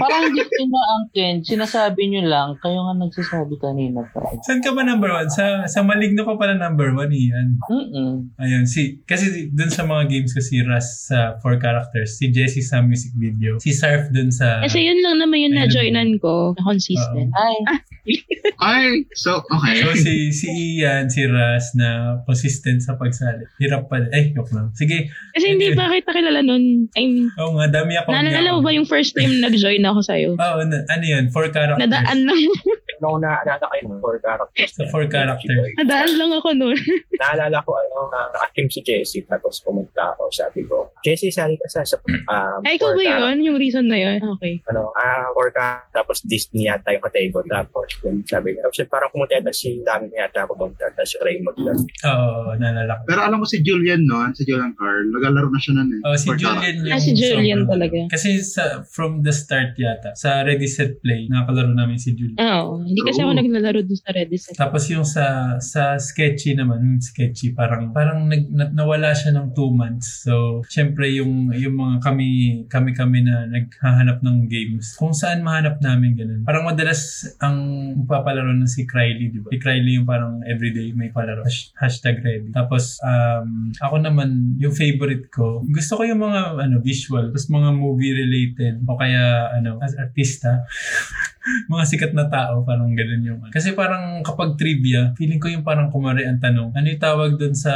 Parang hindi ko inaangkin. Sinasabi nyo lang. Kayo nga nagsasabi kanina pa. Saan ka ba number one? Sa, sa Maligno ka pala number one, Ian. Mm-mm. Ayun, si, kasi dun sa mga games ko si Ras sa four characters, si Jessie sa music video, si Sarf dun sa... kasi yun lang naman Ayun. na-joinan ko. Na consistent. Ay, <laughs> Ay, so, okay. So si si Ian, si Ras na consistent sa pagsali. Hirap pa. Eh, joke lang. Sige. Kasi hindi pa kita kilala nun. I mean, Oo nga, dami ako. naalala mo ba yung first time nag-join ako sa'yo? <laughs> Oo, na, ano yun? Four characters. Nadaan lang. <laughs> nung naalala ko yung four characters. Sa four characters. Nadaan lang ako nun. <laughs> Naalala ko, ano, na naka-team si Jessie, tapos pumunta ako, sabi ko, Jessie, sali ka sa, sa um, Ay, ikaw four ba yun? Yung reason na yun? Okay. Ano, ah, four ka, tapos Disney yata yung kategor, tapos yun, sabi niya, kasi parang pumunta yata si Dami yata ako pumunta, tapos si Raymond lang. Oo, naalala ko. Pero alam ko si Julian noon, si Julian Carl, nagalaro na siya noon eh. Oh, si For Julian yung Ah, si Julian sobrang- talaga. Kasi sa from the start yata, sa Ready Set Play, nakakalaro namin si Julian. Oo. Hindi kasi ako Oo. naglalaro dun sa Redis. Tapos yung sa sa sketchy naman, yung sketchy parang parang nag, na- nawala siya ng two months. So, syempre yung yung mga kami kami kami na naghahanap ng games. Kung saan mahanap namin ganun. Parang madalas ang papalaro ng si Krylie, di ba? Si Krylie yung parang everyday may palaro. Hash- Hashtag ready. Tapos um, ako naman yung favorite ko, gusto ko yung mga ano visual, tapos mga movie related o kaya ano as artista <laughs> <laughs> mga sikat na tao, parang ganun yung Kasi parang kapag trivia, feeling ko yung parang kumari ang tanong, ano yung tawag doon sa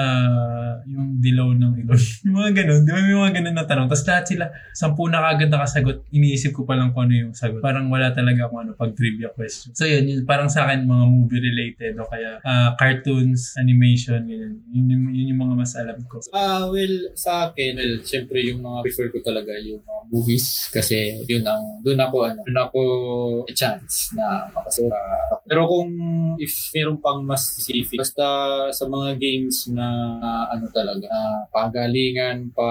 yung dilaw ng ilon? <laughs> yung mga ganun, di ba may mga ganun na tanong? Tapos lahat sila, sampu na kagad nakasagot, iniisip ko pa lang kung ano yung sagot. Parang wala talaga akong ano pag trivia question. So yun, yun parang sa akin mga movie related o kaya ah, cartoons, animation, yun, yun, yun, yun yung mga mas alam ko. Ah, well, sa akin, well, syempre yung mga prefer ko talaga yung mga movies kasi yun ang, doon ako, ano, doon ako chance na makasura. Pero kung if meron pang mas specific, basta sa mga games na ah, ano talaga, na pagalingan, pa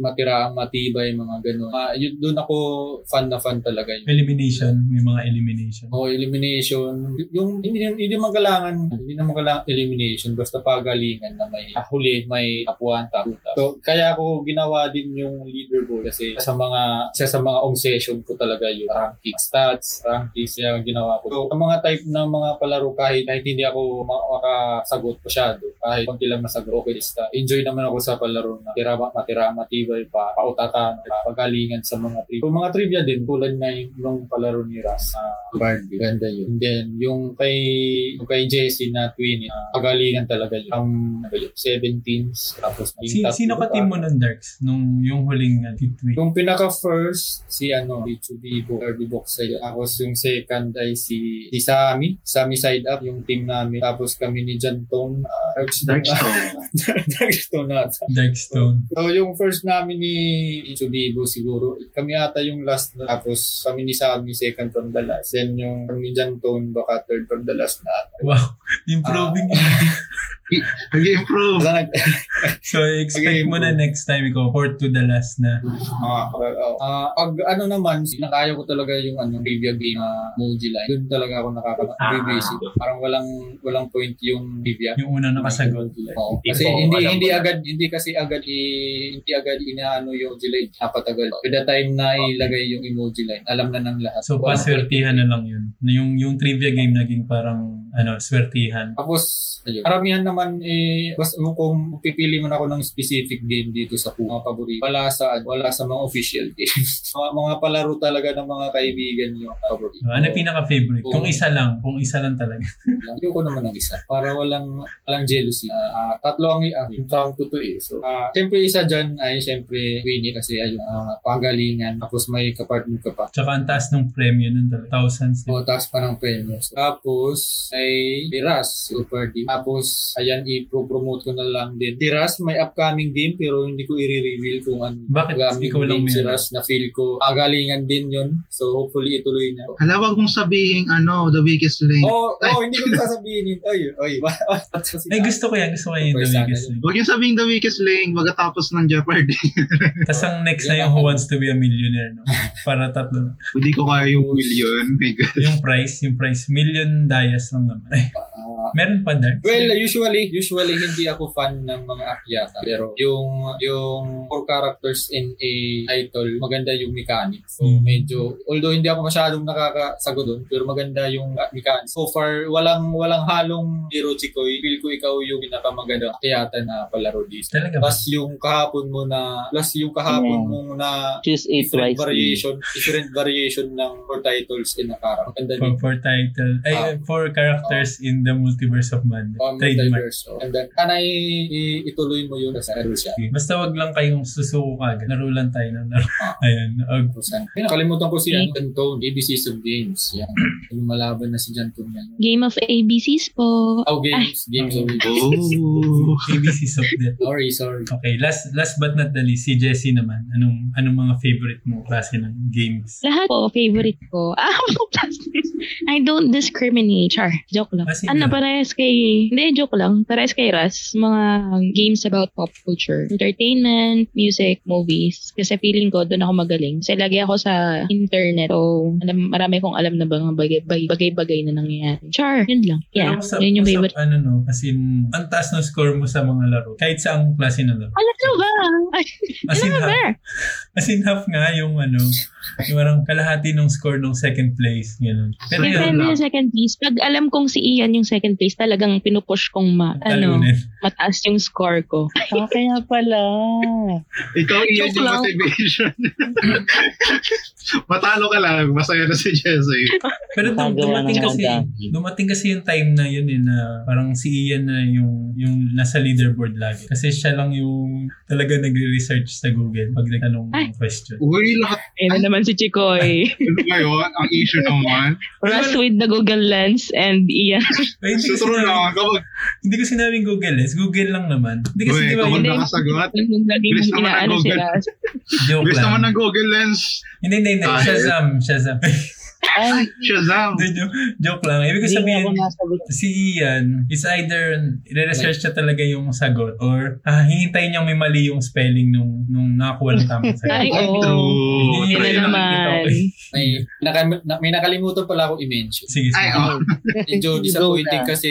matira ang matibay, mga ganun. Ah, yun, doon ako fan na fan talaga yun. Elimination, may mga elimination. O elimination, yung hindi hindi naman kailangan hindi naman kailangan elimination basta pagalingan na may huli, may tapuan, taputa. So kaya ako ginawa din yung leaderboard kasi sa mga isa sa mga obsession ko talaga yung ranking stats, rankings yung ginawa ko. So ang mga type ng mga palaro kahit, kahit hindi ako ma- makasagot masyado. Kahit konti lang nasagot, okay, basta enjoy naman ako sa palaro na tira, matira, matibay pa, pautatan, pagalingan sa mga trivia. Yung mga trivia din, tulad na yung, yung palaro ni Ras, uh, Barbie. Ganda yun. And then, yung kay, yung kay Jessie na twin, uh, pagalingan talaga yun. Ang ba yun, 17s, tapos Si, sino ka team mo nun, Darks? Nung yung huling uh, tweet? yung pinaka-first, si ano, si Bibo, Kirby Boxay. Tapos yung second ay si, si Sammy, Sammy Side Up, yung team namin. Tapos kami ni John Tone, uh, Darkstone. Darkstone. <laughs> Darkstone ata. Darkstone. So yung first namin ni Itsubibo siguro, kami ata yung last na. Tapos kami ni Sammy second from the last. Then yung ni John Tone baka third from the last na ata. Wow. Improving. <laughs> Nag-improve. <laughs> So, expect mo na next time ikaw, fourth to the last na. Ah, uh, uh, pag ano naman, nakaya ko talaga yung ano, trivia game na uh, Moji Line. Doon talaga ako nakaka-visit. Parang walang walang point yung trivia. Yung una nakasagot. Oo. Kasi Hindi hindi ko hindi ko. agad hindi kasi agad i, hindi agad inaano yung emoji line. Napatagal. By the time na ilagay yung emoji line, alam na ng lahat. So, paswertihan na lang yun. Na Yung, yung trivia game naging parang, ano, swertihan. Tapos, ayun. Karamihan naman, eh, basta mo kung pipili mo na ako ng specific game dito sa mga paborito, wala sa, wala sa mga official games. <laughs> mga, mga palaro talaga ng mga kaibigan yung paborito. So, ano yung pinaka-favorite? Kung Oo. isa lang, kung isa lang talaga. <laughs> Hindi ko naman ng isa. Para walang, walang jealousy. Ah, ah, tatlo ang uh, yung count ko to eh. So, ah, siyempre isa dyan ay siyempre Winnie kasi ayun, ah, pagalingan. Tapos may kapartner ka pa. Tsaka ang taas ng premyo nun talaga. Thousands. O, taas pa ng premyo. So, tapos, ay Tiras, Super D. Tapos, ayan, i-promote ko na lang din. Tiras, may upcoming game pero hindi ko i-reveal kung ano. Bakit? upcoming Ikaw lang game si? Ras na feel ko pagalingan din yun. So, hopefully ituloy na. Hala, wag mong sabihin, ano, the weakest link. Oh, oh, hindi ko sasabihin yun. Oy, oy. <laughs> Ay, gusto ko yan. Gusto ko yan. The First weakest link. Huwag yung sabihin the weakest link, magkatapos ng Jeopardy. <laughs> Tapos ang next na yung Who Wants to be a Millionaire. No? Para tatlo. Hindi ko kaya yung million. Yung price, yung price, million dayas lang naman. Meron pa, Dark? Well, usually, usually hindi ako fan ng mga akyata. Pero yung yung four characters in a title, maganda yung mechanics. So Mm. medyo, although hindi ako masyadong nakakasagot doon, pero maganda yung uh, mechanics. So far, walang walang halong hero chikoy. Feel ko ikaw yung pinakamaganda akyata na palaro dito. Talaga ba? Plus yung kahapon mo na, plus yung kahapon Yeah. mo na Choose it different variation, different variation ng four titles in a character. Maganda For, din. for title. Ay, Ah. for characters in the Multiverse of Madness. Um, Trademark. multiverse. So, and then, i- ituloy mo yun sa Russia. Okay. Basta wag lang kayong susuko kagad. Laro lang tayo ng laro. Ah. Ayan. Og, Ay, nakalimutan ko si ano, Jantone, ABCs of Games. Yan. Yung malaban na si Jantone yan. Game of ABCs po. Oh, games. Games of Oh. ABCs of Death. Sorry, sorry. Okay, last last but not the least, si Jessie naman. Anong anong mga favorite mo klase ng games? Lahat po, favorite ko. <laughs> Ah, I don't discriminate. Char, joke lang. Ah, sige. Ano, parehas kay... Hindi, joke lang. Parehas kay Ras. Mga games about pop culture. Entertainment, music, movies. Kasi feeling ko, doon ako magaling. Kasi lagi ako sa internet. So, alam, marami kong alam na bagay- bagay-bagay na nangyayari. Char, yun lang. Yeah, sa, yun yung favorite. Ano no, as in, ang taas ng score mo sa mga laro. Kahit sa ang klase ng laro. Alam mo ba? As in, half, as in half nga yung ano, parang kalahati ng score ng second place. Ganun. Pero yun, Depende sa second place. Pag alam kong si Ian yung second place, talagang pinupush kong ma, ano, talunin. <laughs> mataas yung score ko. Ah, kaya pala. Ikaw, Joke yung lang. motivation. <laughs> Matalo ka lang, masaya na si Jessie. Pero dum- dumating ng kasi, dumating kasi yung time na yun eh, na parang si Ian na yung, yung nasa leaderboard lagi. Kasi siya lang yung talaga nagre-research sa Google pag nagtanong ng question. Uy, lahat Ayun na naman si Chikoy. <laughs> ano ngayon, ang issue naman. Russ with the Google Lens and Ian. Ay, hindi, ko lang, kapag, hindi ko sinabing Google eh. Google lang naman. Hindi kasi uy, di ba, kapag hindi, nakasagot, Bilis naman inaano si Google. Joke bilis lang. naman ng Google Lens. Hindi, hindi, hindi. Ah, Shazam, Shazam. Ay, Shazam. <laughs> Hindi, joke, joke lang. Ibig ko hindi sabihin, si Ian is either i-research niya talaga yung sagot or ah, hihintayin niya may mali yung spelling nung, nung nakakuha ng tamang sagot. Ay, oo. true. Yun Yun na naman. May, naka- na, may nakalimutan pala ako i-mention. Sige, sige. Ay, oh. Medyo Go disappointing kasi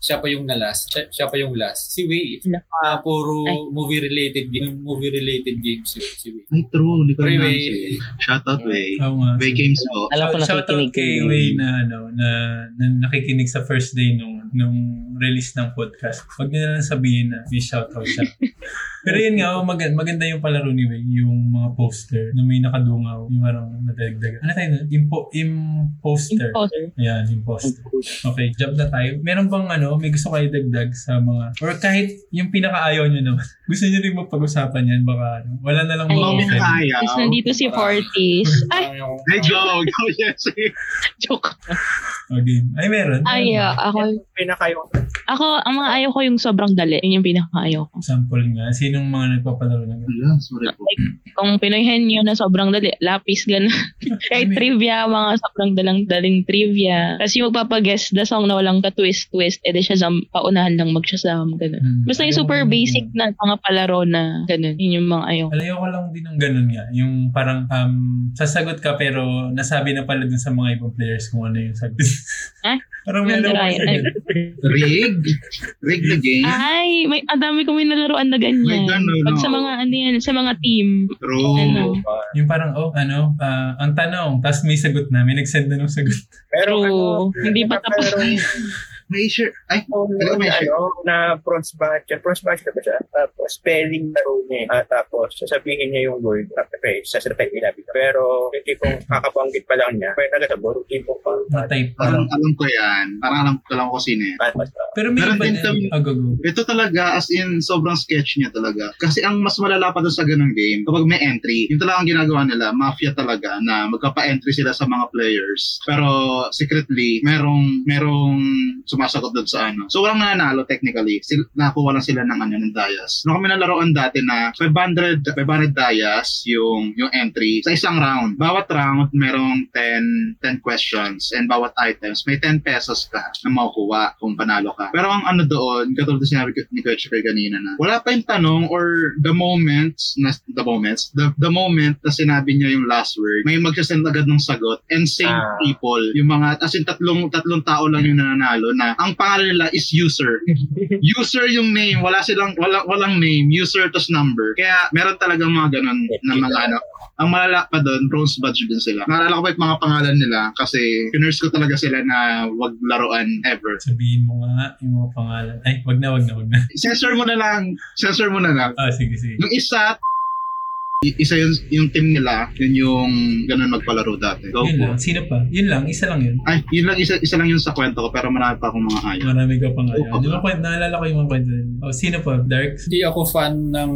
siya pa yung nalas. Siya, siya pa yung last. Si Wei. Ah, puro Ay. movie-related game, movie-related games yun, si Wei. Ay, true. Hindi ko nansi. Shout out, nga. Way Games po. Alam ko na nakikinig kay. Way na ano na, na nakikinig sa first day nung nung release ng podcast. Huwag niyo na lang sabihin na may shoutout siya. <laughs> Pero yun nga, oh, mag- maganda yung palaro ni Way, yung mga poster na may nakadungaw, yung parang nadagdagan. Ano tayo? nun? Impo, imposter. Imposter. Ayan, imposter. Okay, jump na tayo. Meron bang ano, may gusto kayo dagdag sa mga, or kahit yung pinakaayaw nyo naman. <laughs> gusto nyo rin mapag-usapan yan, baka ano. Wala na lang Ay, mga open. kaya. Tapos nandito si Fortis. Ay, Hey, go! Go, yes! <laughs> joke. Okay. Ay, meron. Ay, ah, ako, Pinaka yung ako, ang mga ayaw ko yung sobrang dali. Yun yung pinaka-ayaw ko. Sample nga. Sinong mga nagpapalaro ganun? Wala, sorry po. Kung pinoyhen nyo na sobrang dali, lapis, gano'n. <laughs> Kahit trivia, mga sobrang dalang daling trivia. Kasi yung magpapaguess the song na walang ka-twist-twist, edi siya sa paunahan lang mag-shazam, gano'n. Hmm. Basta yung Ayaw super basic na mga palaro na gano'n. Yun yung mga ayaw. Alayo ko lang din ng ganun nga. Yung parang um, sasagot ka pero nasabi na pala dun sa mga ibang players kung ano yung sagot. Ah? <laughs> parang may ay- Rig? Rig the game? Ay, may ang dami ko may nalaruan na May ganyan. ganun, Pag no? sa mga ano yan, sa mga team. True. Ano? Yung parang, oh, ano, ah, ang tanong, tapos may sagot na, may nag-send na ng sagot. Pero True. ano, Hindi pa tapos. <laughs> May share. Ay, Oh, Ano may siya? ano, na bronze badge. yan. Bronze badge na ba siya? Tapos, spelling laro niya. Ah, tapos, sasabihin niya yung word. Okay, sasabihin niya ilabi. Pero, yung tipong kakabanggit pa lang niya. Pwede agadabo. Yung tipong pang... Na-type pa. parang alam ko yan. Parang alam ko lang ko sino yan. Pero may Meron iba din din. kami- Oh, go, go. Ito talaga, as in, sobrang sketch niya talaga. Kasi ang mas malala pa doon sa ganung game, kapag may entry, yung talagang ginagawa nila, mafia talaga, na magkapa-entry sila sa mga players. Pero, secretly, merong, merong sumasagot doon sa ano. So, walang nananalo technically. Sil nakuha lang sila ng ano, ng dayas. No, kami nalaroan dati na 500, 500 dayas yung, yung entry sa isang round. Bawat round, merong 10, 10 questions and bawat items, may 10 pesos ka na makukuha kung panalo ka. Pero ang ano doon, katulad na sinabi ni Coach Chikay kanina na, wala pa yung tanong or the moments, na, the moments, the, the moment na sinabi niya yung last word, may magsasend agad ng sagot and same Ah. people, yung mga, as in tatlong, tatlong tao lang yung nananalo na ang pangalan nila is user. <laughs> user yung name, wala silang, wala, walang name, user tas number. Kaya meron talagang mga ganun na mga ano, ang malala pa doon, bronze badge din sila. Naalala ko pa yung mga pangalan nila kasi pinurse ko talaga sila na wag laruan ever. Sabihin mo nga yung mga pangalan. Ay, wag na, wag na, wag na. Censor mo na lang. Censor mo na lang. Ah, sige, sige. Yung isa, isa yung, yung team nila, yun yung ganun magpalaro dati. Go Yun po. lang. Sino pa? Yun lang. Isa lang yun. Ay, yun lang, isa, isa lang yun sa kwento ko, pero marami pa akong mga ayaw. Marami ka pang ayaw. Oo. Di ba, kwent, naalala ko yung mga kwento. din. Oh, sino pa? Dark? Hindi ako fan ng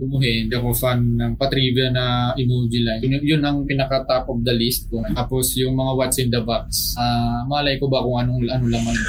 bumuhin. Hindi ako fan ng patrivia na emoji line. Yun, yun ang pinaka-top of the list ko. Tapos yung mga what's in the box. Ah, malay ko ba kung anong ano laman. <laughs>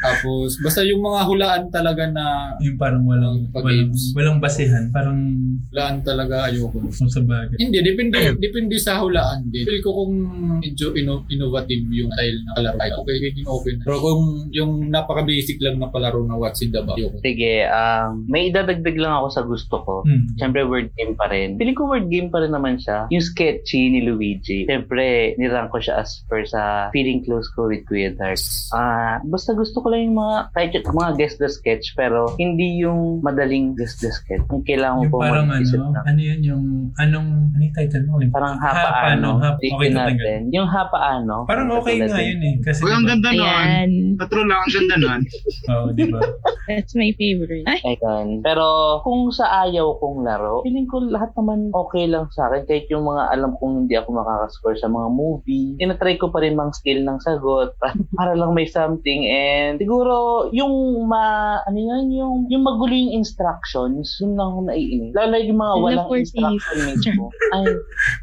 Tapos basta yung mga hulaan talaga na Yung parang walang, walang, games. walang basehan. Parang hulaan talaga ayoko. kung sa bagay. Hindi, depende, depende sa hulaan din. Feel ko kung medyo inno- innovative yung style na palaro. Ay, okay, magiging open. Pero kung yung napaka-basic lang na palaro na what's in the box, ayoko. Sige, um, may idadagdag lang ako sa gusto ko. Hmm. Siyempre, word game pa rin. Feeling ko word game pa rin naman siya. Yung sketchy ni Luigi. Siyempre, nirank ko siya as per sa feeling close ko with Kuya Dark. Ah, basta gusto ko lang yung mga, kahit yung mga guess the sketch, pero hindi yung madaling guess the sketch. Yung kailangan Yung mo po parang mag-isip ano, na. ano yun yung, anong, ano yung title mo? Parang Ha, hapa ano. hapa, okay natin. Yung hapa ano. Parang okay nga yun eh. Kasi Uy, ang diba? ganda nun. Ayan. Patro lang, ang ganda nun. <laughs> Oo, di ba? That's my favorite. Ay, Ayun. Pero kung sa ayaw kong laro, feeling ko lahat naman okay lang sa akin. Kahit yung mga alam kong hindi ako makakascore sa mga movie, tinatry ko pa rin mang skill ng sagot <laughs> para lang may something. And siguro yung ma, ano yan, yung, yung magulo yung instructions, yun lang ako naiinis. Lalo yung mga Yun walang mismo. <laughs> Ay,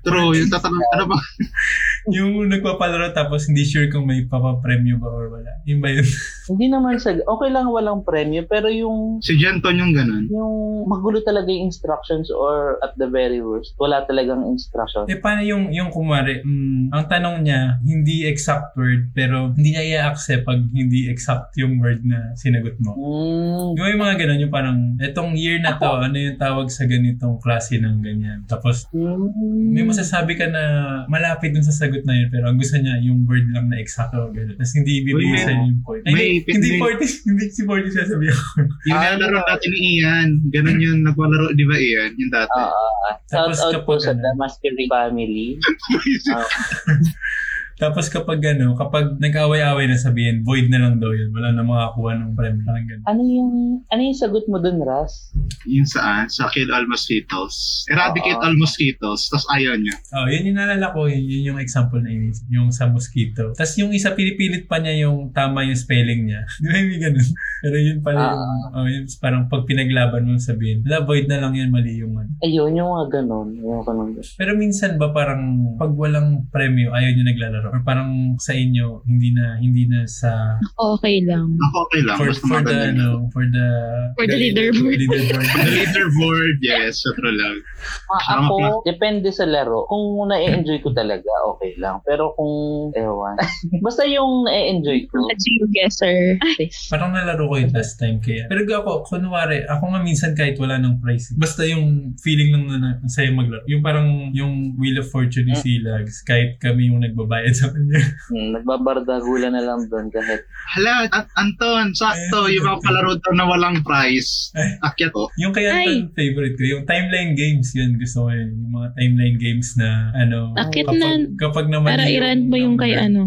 True, yung tatanong, ano ba? <laughs> yung nagpapalaro tapos hindi sure kung may papapremyo ba or wala. Yun ba yun? <laughs> hindi naman sa, okay lang walang premyo, pero yung Si Genton yung ganun. yung magulo talaga yung instructions or at the very worst, wala talagang instruction. eh, paano yung, yung kumari, mm, ang tanong niya, hindi exact word, pero hindi niya i-accept pag hindi exact yung word na sinagot mo. Mm, Yung may mga ganun, yung parang, etong year na to, ano yung tawag sa ganitong klase ng ganyan. Tapos, mm, may masasabi ka na malapit dun sa sagot na yun, pero ang gusto niya, yung word lang na exact o ganun. Tapos hindi ibibigay sa yung point. Ay, may- hindi, may- 40, <laughs> hindi si 40 sasabihin ko. Yung Ah, nilalaro ano? natin ni Ian. Ganun yung nagpalaro, di ba Ian? Yung dati. Ah, ah, ah. Shout Tapos out po sa ano- The Masquerade Family. <laughs> Ah, <laughs> Tapos kapag ano, kapag nag-away-away na sabihin, void na lang daw yun. Wala na makakuha ng premyo. Parang ganun. Ano yung, ano yung sagot mo dun, Ras? Yun saan? Sa Kill All Mosquitoes. Eradicate Oo. all mosquitoes. Tapos ayaw niya. Oh, yun yung naalala ko, yun, yun yung example na inis, yung sa mosquito. Tapos yung isa, pinipilit pa niya yung tama yung spelling niya. <laughs> Di ba yung ganun? Pero yun pala yung, oh, yun, parang pag pinaglaban mo sabihin, wala, void na lang yun, mali yung ano. Ayun, yung mga ganun. Yung ganun. Pero minsan ba parang pag walang premyo, ayaw nyo naglalaro? Or parang sa inyo, hindi na, hindi na sa, Okay lang. Ako okay lang. for, Basta for the, maganda ano, for the, For the leaderboard. <laughs> leaderboard. The leaderboard, yes. Syempre lang. Ah, ako, depende sa laro. Kung na-enjoy ko talaga, okay lang. Pero kung, ewan. <laughs> Basta yung na-enjoy ko. Team guesser. Parang nalaro ko yun last time kaya. Pero ako, kunwari, ako nga minsan kahit wala ng prize. Basta yung feeling lang na na- sa'yo maglaro. Yung parang yung Wheel of Fortune ni Silags, kahit kami yung nagbabayad sa kanya. <laughs> Hmm, nagbabardagulan na lang doon kahit Hala, at Anton, sakto. Yung mga palaro daw na walang prize. Akyat ko. yung kaya Ay. Anton, favorite ko, yung timeline games, yun gusto ko yun. Yung mga timeline games na ano, Akit kapag, na. kapag namali para i-rant mo yung kay number, ano.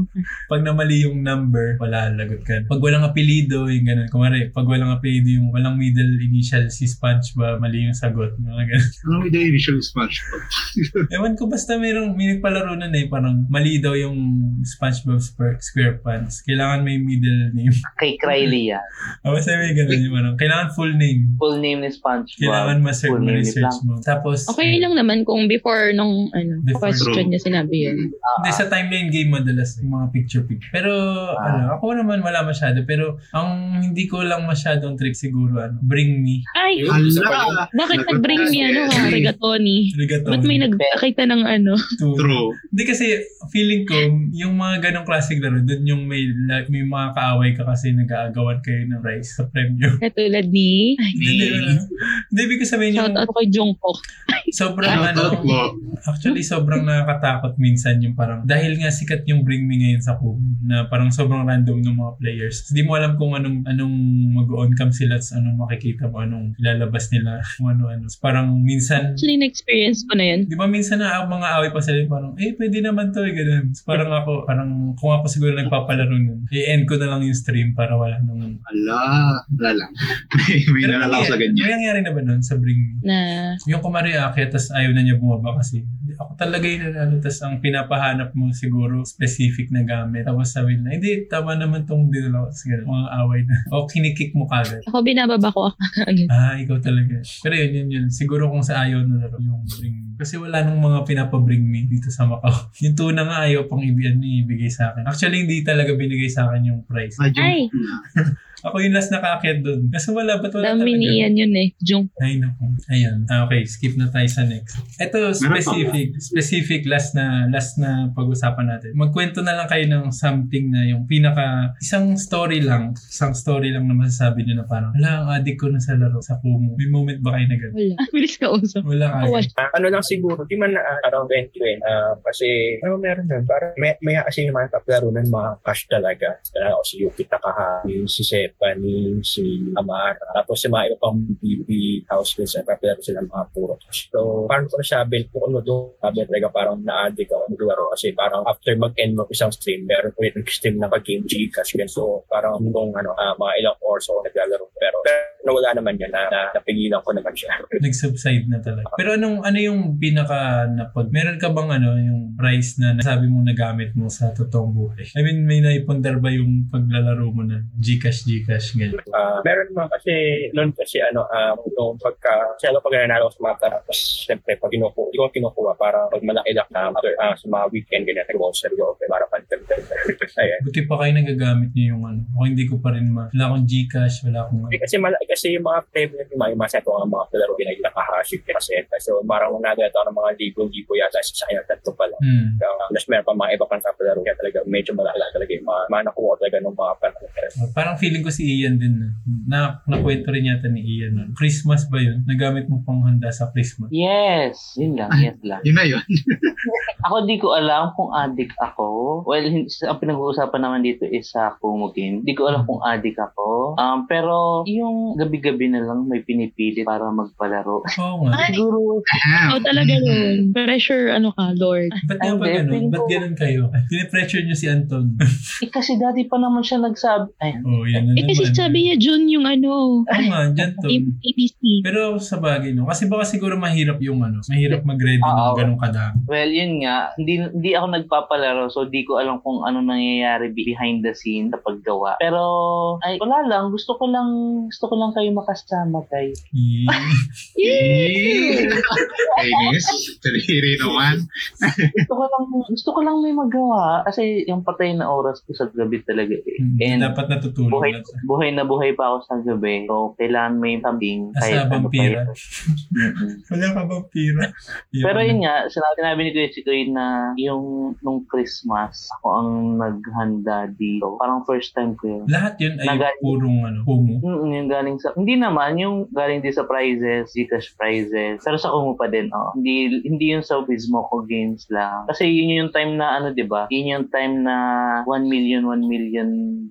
Pag namali yung number, wala, lagot ka. Pag walang apelido, yung ganun. Kumari, pag walang apelido, yung walang middle initial si SpongeBob, mali yung sagot. Mga ganun. Ano yung the initial SpongeBob? Ewan ko basta mayroong may nagpalaro nun eh, parang mali daw yung SpongeBob Square- SquarePants. Kailangan may middle name. <laughs> kay Krylie yan. O basta may ganun yung parang, kailangan full name. Full name ni SpongeBob. Kailangan ma-search full mo, research mo. Tapos, Okay lang naman kung before nung ano, Before. question niya sinabi yun. hindi sa timeline game madalas yung mga picture-picture. Pero, ano, ako naman wala masyado. Pero, ang hindi ko lang masyadong trick siguro, ano, bring me. Ay. Hala! bakit nag-bring niya ano, yes. rigatoni? Rigatoni. Ba't may nagpakita ng ano? Two. True. Hindi kasi feeling ko yung mga ganong classic laro doon yung may may mga kaaway ka kasi nag-aagawan kayo ng prize sa premyo. <laughs> Katulad ni... Hindi, hindi. Hindi, sabihin yung shout out kay Jungkook. sobrang ano, actually sobrang nakakatakot minsan yung parang, dahil nga sikat yung Bring Me ngayon sa Kumu, na parang sobrang random ng mga players. Hindi mo alam kung anong anong mag-on cam sila, at anong makikita mo, anong ilalabas nila, kung ano-ano. Parang minsan, Actually, na-experience ko na yun. Di ba minsan na mga away pa sila yung parang, eh, pwede naman to, eh, ganun. So, parang ako, parang kung ako siguro nagpapalaro nun, i-end ko na lang yung stream para wala nung... Hala, wala lang. may <laughs> may Pero nalala ko sa nangyari, ganyan. may nangyari na ba nun sa Bring Me? Na, Yung kumari aakyat, tas ayaw na niya bumaba kasi ako talaga yung nanalo, tas ang pinapahanap mo siguro specific na gamit. Tapos sabi na, hindi, tama naman tong dinala ko. Tapos ganun, mga away na. O kinikik mo kagad. ako binababa ko. <laughs> Ah, ikaw talaga. Pero yun, yun, yun. Siguro kung sa ayaw na laro yung bring me. Kasi wala nung mga pinapabring me dito sa Macau. <laughs> yung tuna nga ayaw pang ibian ni ibigay sa akin. Actually, hindi talaga binigay sa akin yung price. Ay. Ako yung last nakaakyat doon. Kasi wala, ba't wala Dami talaga? ni Ian yun eh. Jung. Ay, naku. Ayan. Ah, okay, skip na tayo sa next. Ito, specific. Specific, last na last na pag-usapan natin. Magkwento na lang kayo ng something na yung pinaka, isang story lang, isang story lang na masasabi nyo na parang, wala, ang addict ko na sa laro, sa Kumu. May moment ba kayo na gano'n? Wala. <laughs> Bilis ka usap. Wala ka. Wala. Ah, ano lang siguro, di man uh, around 2020, ah, kasi ano meron nun, parang may, may kasi yung mga kaplaro ng mga cash talaga. Talaga ako si Yuki Takahashi, si Stephanie, si Amara, tapos si mga iba pang BB house girls na kaplaro sila mga puro. So, parang ko nasabi, kung ano doon, sabi talaga parang na-addict ako maglaro kasi parang after mag-end mo isang stream, meron ulit ng stream na pag-game Gcash. So, parang nung ano, ah, mga ilang oras ako naglalaro. Pero, pero nawala naman yun, na, na, napigilan ko naman siya. <laughs> Nag-subside na talaga. Pero anong ano yung pinaka napag meron ka bang ano yung price na nasabi mo na gamit mo sa totoong buhay? I mean, may naipundar ba yung paglalaro mo na Gcash, Gcash, ganyan? Ah, meron naman kasi noon kasi ano um nung pagka kasi ano pag nanalo sa mga tapos syempre pag kinukuha hindi ko kinukuha para pag malaki lang na after ah, sa mga weekend ganyan nag-voucher ko okay, para pan ayan Buti pa kayo nagagamit niyo yung ano. Ako hindi ko pa rin ma. Wala akong Gcash, wala akong ano. Eh, kasi malaki kasi yung mga favorite yung mga mga seto ang mga palaro ginagin nakahaship kasi so marang nagagawa ako ng mga libo-libo yata sa sayang tatlo pa lang Hmm. uh, plus meron pa mga iba pang kapalaro kaya talaga medyo malaki talaga yung mga, mga nakuha talaga ng mga panahon Parang feeling ko si Ian din na. na nakwento rin yata ni Ian. nun. Christmas ba yun? Nagamit mo pang handa sa Christmas. Yes. Yun lang. Yes lang. Yun na yun. <laughs> Ako di ko alam kung addict ako. Well, ang pinag-uusapan naman dito is sa Kumu game. Di ko alam kung addict ako. Um, pero yung gabi-gabi na lang may pinipilit para magpalaro. Oo nga. Ay, Siguro, Ahem. oh, talaga yun. Pressure, ano ka, Lord. Ba't nga ba ganun? Ba't ganun kayo? Pinipressure niyo si Anton. eh, kasi dati pa naman siya nagsabi. Ay, Oo, oh, yan na Eh, kasi naman. sabi niya, June, yung ano, Oo nga, dyan to. ABC. Pero sa bagay, no? Kasi baka siguro mahirap yung ano, mahirap mag-ready ng Oo. ganong kadami. Well, yun nga, hindi hindi ako nagpapalaro so di ko alam kung ano nangyayari behind the scene sa paggawa. Pero ay wala lang, gusto ko lang gusto ko lang kayo makasama guys. Eh, Kainis. Kadiri naman. Gusto ko lang gusto ko lang may magawa kasi yung patay na oras ko sa gabi talaga eh. And dapat natutulog buhay, na. Buhay na buhay pa ako sa gabi. So, kailangan may something Asa kahit ano pa vampira? Wala ka bang pira? Pero yun nga, sinabi, ni Kuya Chikoy na yung nung Christmas, ako ang naghanda dito. Parang first time ko yun. Lahat yun ay Nagal- purong ano, kumu. Mm, yung galing sa, hindi naman, yung galing din sa prizes, Gcash prizes, pero sa Kumu pa din, oh. Hindi, hindi yung sa Wismoco Games lang. Kasi yun yung time na, ano, di ba? Yun yung time na 1 million, 1 million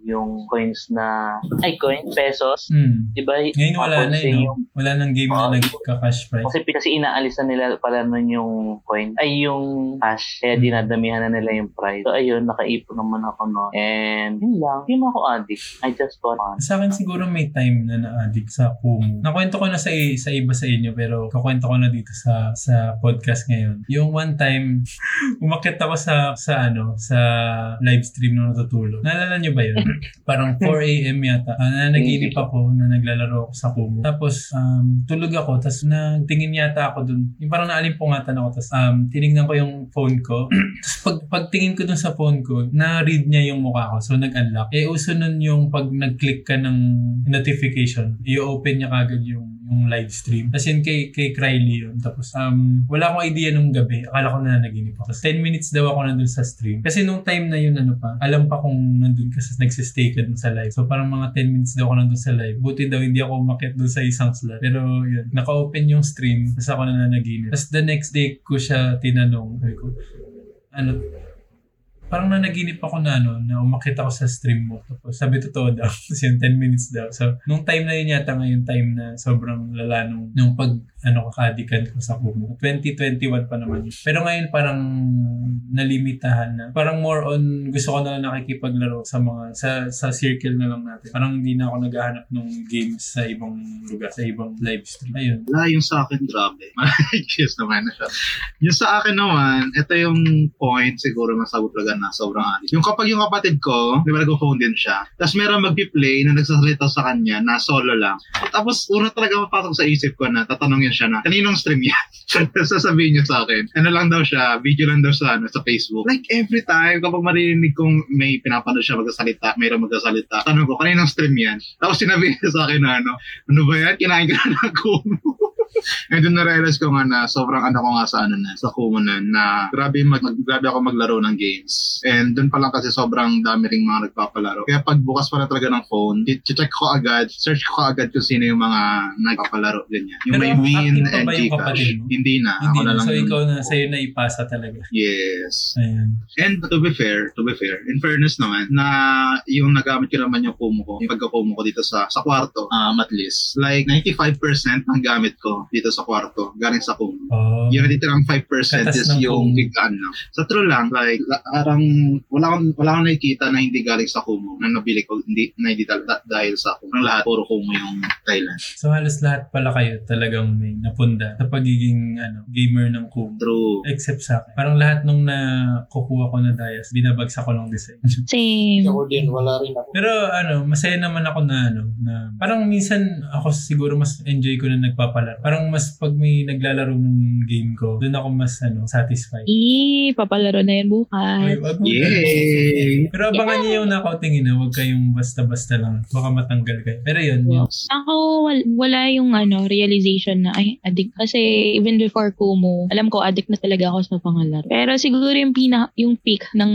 yung coins na, ay, coins, pesos. Hmm. Di ba? Ngayon wala na yun, yung- no? Wala nang game na Oo. nagka-cash prize. Kasi, kasi inaalis na nila pala nun yung coin, ay yung cash, kaya Hmm. dinadamihan na nila yung price. So ayun, nakaipon naman ako no. And yun lang, hindi mo ako addict. I just bought one. Sa akin siguro may time na na-addict sa Kumu. Nakwento ko na sa, sa iba sa inyo pero kakwento ko na dito sa sa podcast ngayon. Yung one time, <laughs> umakit ako sa sa ano, sa live stream nung natutulog. Naalala nyo ba yun? <laughs> Parang 4 a.m. yata. Uh, na naginip ako na naglalaro ako sa Kumu. Tapos um, tulog ako tapos nagtingin yata ako dun. Yung parang naalimpungatan ako tapos um, tinignan ko yung phone ko. <clears throat> tapos pag, pagtingin ko dun sa phone ko, na-read niya yung mukha ko. So nag-unlock. Eh uso nun yung pag nag-click ka ng notification, i-open niya kagad yung yung live stream. Tapos yun kay, kay Krylie yun. Tapos um, wala akong idea nung gabi. Akala ko na naginip ako. Tapos 10 minutes daw ako nandun sa stream. Kasi nung time na yun, ano pa, alam pa kung nandun ka sa, nagsistay ka dun sa live. So parang mga 10 minutes daw ako nandun sa live. Buti daw hindi ako umakit dun sa isang slot. Pero yun, naka-open yung stream. Tapos ako na nanaginip. Tapos the next day ko siya tinanong. Sabi ko, ano, parang nanaginip ako na ano, na umakit ako sa stream mo. Tapos sabi totoo daw. <laughs> Yun, 10 minutes daw. So, nung time na yun yata ngayon time na sobrang lala nung, nung pag ano kakadikan ko sa Kumu. 2021 pa naman yun. Pero ngayon parang nalimitahan na. Parang more on gusto ko na lang nakikipaglaro sa mga sa sa circle na lang natin. Parang hindi na ako naghahanap ng games sa ibang lugar, sa ibang live stream. Ayun. Wala yung sa akin, grabe. <laughs> Yes naman na siya. Yung sa akin naman, ito yung point siguro masabot talaga na sobrang alis. Yung kapag yung kapatid ko, di ba nag-phone din siya, tapos meron mag-play na nagsasalita sa kanya na solo lang. Tapos una talaga mapasok sa isip ko na tatanungin siya na, kaninong stream yan? <laughs> Tapos sasabihin niya sa akin, ano lang daw siya, video lang daw sa, ano, sa Facebook. Like every time, kapag marinig kong may pinapanood siya magsasalita, mayroong magsasalita, tanong ko, kaninong stream yan? Tapos sinabi niya sa akin na ano, ano ba yan? Kinain ka na ng. <laughs> <laughs> And then na-realize ko nga na sobrang ano ko nga sa ano na, sa Kumu na, grabe, mag, mag- grabe ako maglaro ng games. And dun pa lang kasi sobrang dami ring mga nagpapalaro. Kaya pag bukas pa na talaga ng phone, check ko agad, search ko agad kung sino yung mga nagpapalaro ganyan. Yung Pero may win and Gcash. Hindi na. Hindi ako na na. lang So yung- ikaw na, sa'yo na ipasa talaga. Yes. Ayun. And to be fair, to be fair, in fairness naman, na yung nagamit ko naman yung Kumu ko, yung pagka-Kumu ko dito sa sa kwarto, um, at least, like 95% ng gamit ko dito sa kwarto, galing sa Kumu. Oh. Yung natitirang 5% Katas is ng yung Kumu. bigkaan lang. Sa true lang, like, la- parang wala akong, wala akong nakikita na hindi galing sa Kumu, na nabili ko, hindi, na hindi dal- da- dahil sa Kumu. Ang lahat, puro Kumu yung Thailand. So halos lahat pala kayo talagang may napunda sa pagiging ano, gamer ng Kumu. True. Except sa akin. Parang lahat nung nakukuha ko na Dias, binabagsak ko lang design. <laughs> <laughs> Same. Ako din, wala rin ako. Pero ano, masaya naman ako na ano, na parang minsan ako siguro mas enjoy ko na nagpapalaro. Parang mas pag may naglalaro ng game ko, doon ako mas ano, satisfied. Ii, papalaro na yan Ay, bukas. wag mo- Yay! Pero abangan niyo yung nakautingin na huwag kayong basta-basta lang. Baka matanggal kayo. Pero yun, yun. Ako, wal- wala yung ano, realization na, ay, addict. Kasi even before Kumu, alam ko addict na talaga ako sa pangalaro. Pero siguro yung pina, yung peak ng